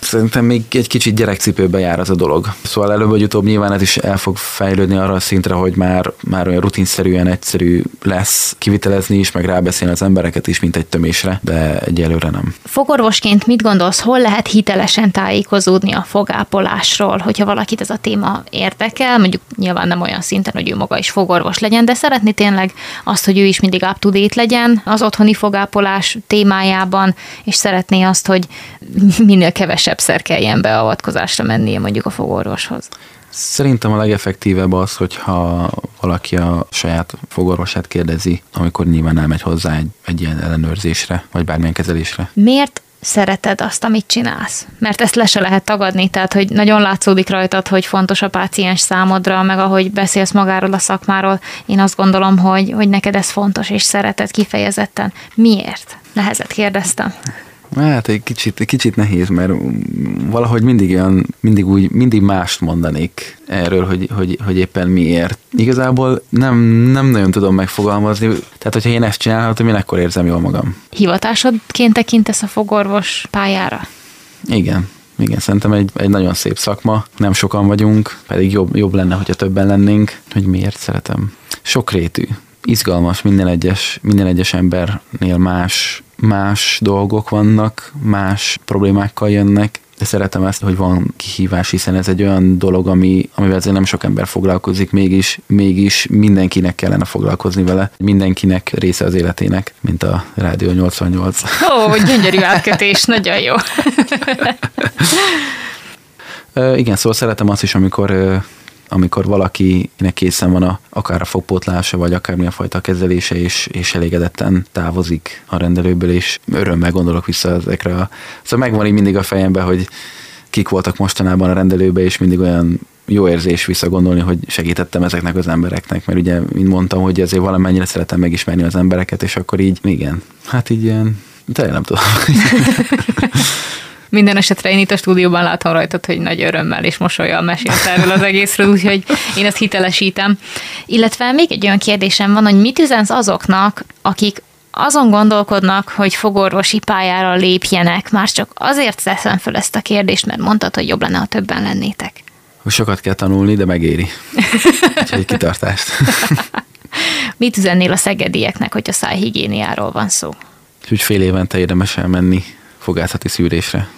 Szerintem még egy kicsit gyerekcipőbe jár az a dolog. Szóval előbb vagy utóbb nyilván ez is el fog fejlődni arra a szintre, hogy már, már olyan rutinszerűen egyszerű lesz kivitelezni is, meg rábeszélni az embereket is, mint egy tömésre, de egyelőre nem. Fogorvosként mit gondolsz, hol lehet hitelesen tájékozódni a fogápolásról, hogyha valakit ez a téma érdekel, mondjuk nyilván nem olyan szinten, hogy ő maga is fogorvos legyen, de szeretni tényleg azt, hogy ő is mindig up to date legyen az otthoni fogápolás témájában, és szeretné azt, hogy minél kevesebb kelljen beavatkozásra mennie mondjuk a fogorvoshoz. Szerintem a legeffektívebb az, hogyha valaki a saját fogorvosát kérdezi, amikor nyilván elmegy hozzá egy, egy ilyen ellenőrzésre, vagy bármilyen kezelésre. Miért szereted azt, amit csinálsz. Mert ezt le se lehet tagadni, tehát hogy nagyon látszódik rajtad, hogy fontos a páciens számodra, meg ahogy beszélsz magáról a szakmáról, én azt gondolom, hogy, hogy neked ez fontos, és szereted kifejezetten. Miért? Nehezet kérdeztem. Hát egy kicsit, egy kicsit nehéz, mert valahogy mindig olyan, mindig úgy, mindig mást mondanék erről, hogy, hogy, hogy éppen miért. Igazából nem, nem nagyon tudom megfogalmazni, tehát hogyha én ezt csinálhatom, én akkor érzem jól magam. Hivatásodként tekintesz a fogorvos pályára? Igen. Igen, szerintem egy, egy nagyon szép szakma, nem sokan vagyunk, pedig jobb, jobb lenne, hogyha többen lennénk. Hogy miért szeretem? Sokrétű, izgalmas, minden egyes, minden egyes embernél más más dolgok vannak, más problémákkal jönnek, de szeretem ezt, hogy van kihívás, hiszen ez egy olyan dolog, ami, amivel azért nem sok ember foglalkozik, mégis, mégis mindenkinek kellene foglalkozni vele, mindenkinek része az életének, mint a Rádió 88. Ó, gyönyörű átkötés, nagyon jó. igen, szóval szeretem azt is, amikor amikor valakinek készen van a, akár a fogpótlása, vagy akármilyen fajta kezelése, és, és elégedetten távozik a rendelőből, és örömmel gondolok vissza ezekre. A, szóval megvan így mindig a fejemben, hogy kik voltak mostanában a rendelőbe, és mindig olyan jó érzés visszagondolni, hogy segítettem ezeknek az embereknek, mert ugye, mint mondtam, hogy azért valamennyire szeretem megismerni az embereket, és akkor így, igen, hát így ilyen, tényleg nem tudom. Minden esetre én itt a stúdióban látom rajtad, hogy nagy örömmel és mosolyal mesélsz erről az egészről, úgyhogy én ezt hitelesítem. Illetve még egy olyan kérdésem van, hogy mit üzensz azoknak, akik azon gondolkodnak, hogy fogorvosi pályára lépjenek, már csak azért teszem fel ezt a kérdést, mert mondtad, hogy jobb lenne, ha többen lennétek. Sokat kell tanulni, de megéri. Úgyhogy kitartást. Mit üzennél a szegedieknek, hogy a szájhigiéniáról van szó? Úgyhogy fél évente érdemes elmenni fogászati szűrésre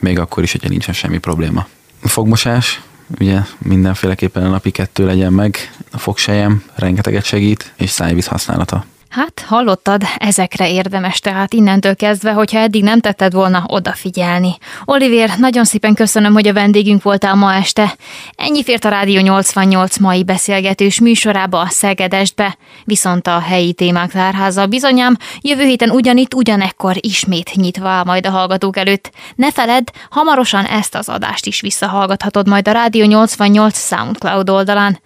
még akkor is, hogyha nincsen semmi probléma. Fogmosás, ugye mindenféleképpen a napi kettő legyen meg, a fogsejem rengeteget segít, és szájvíz használata. Hát, hallottad, ezekre érdemes tehát innentől kezdve, hogyha eddig nem tetted volna odafigyelni. Oliver, nagyon szépen köszönöm, hogy a vendégünk voltál ma este. Ennyi fért a Rádió 88 mai beszélgetős műsorába Szegedestbe, viszont a helyi témák tárháza bizonyám jövő héten ugyanitt ugyanekkor ismét nyitva áll majd a hallgatók előtt. Ne feledd, hamarosan ezt az adást is visszahallgathatod majd a Rádió 88 SoundCloud oldalán.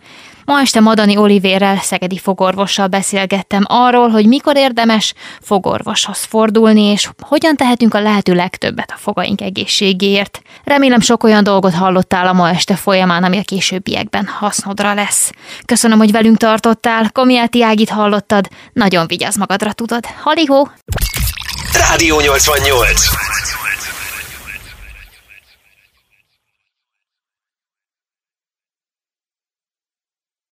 Ma este Madani Olivérrel, szegedi fogorvossal beszélgettem arról, hogy mikor érdemes fogorvoshoz fordulni, és hogyan tehetünk a lehető legtöbbet a fogaink egészségéért. Remélem sok olyan dolgot hallottál a ma este folyamán, ami a későbbiekben hasznodra lesz. Köszönöm, hogy velünk tartottál, Komiáti Ágit hallottad, nagyon vigyázz magadra tudod. Halihó! Rádió 88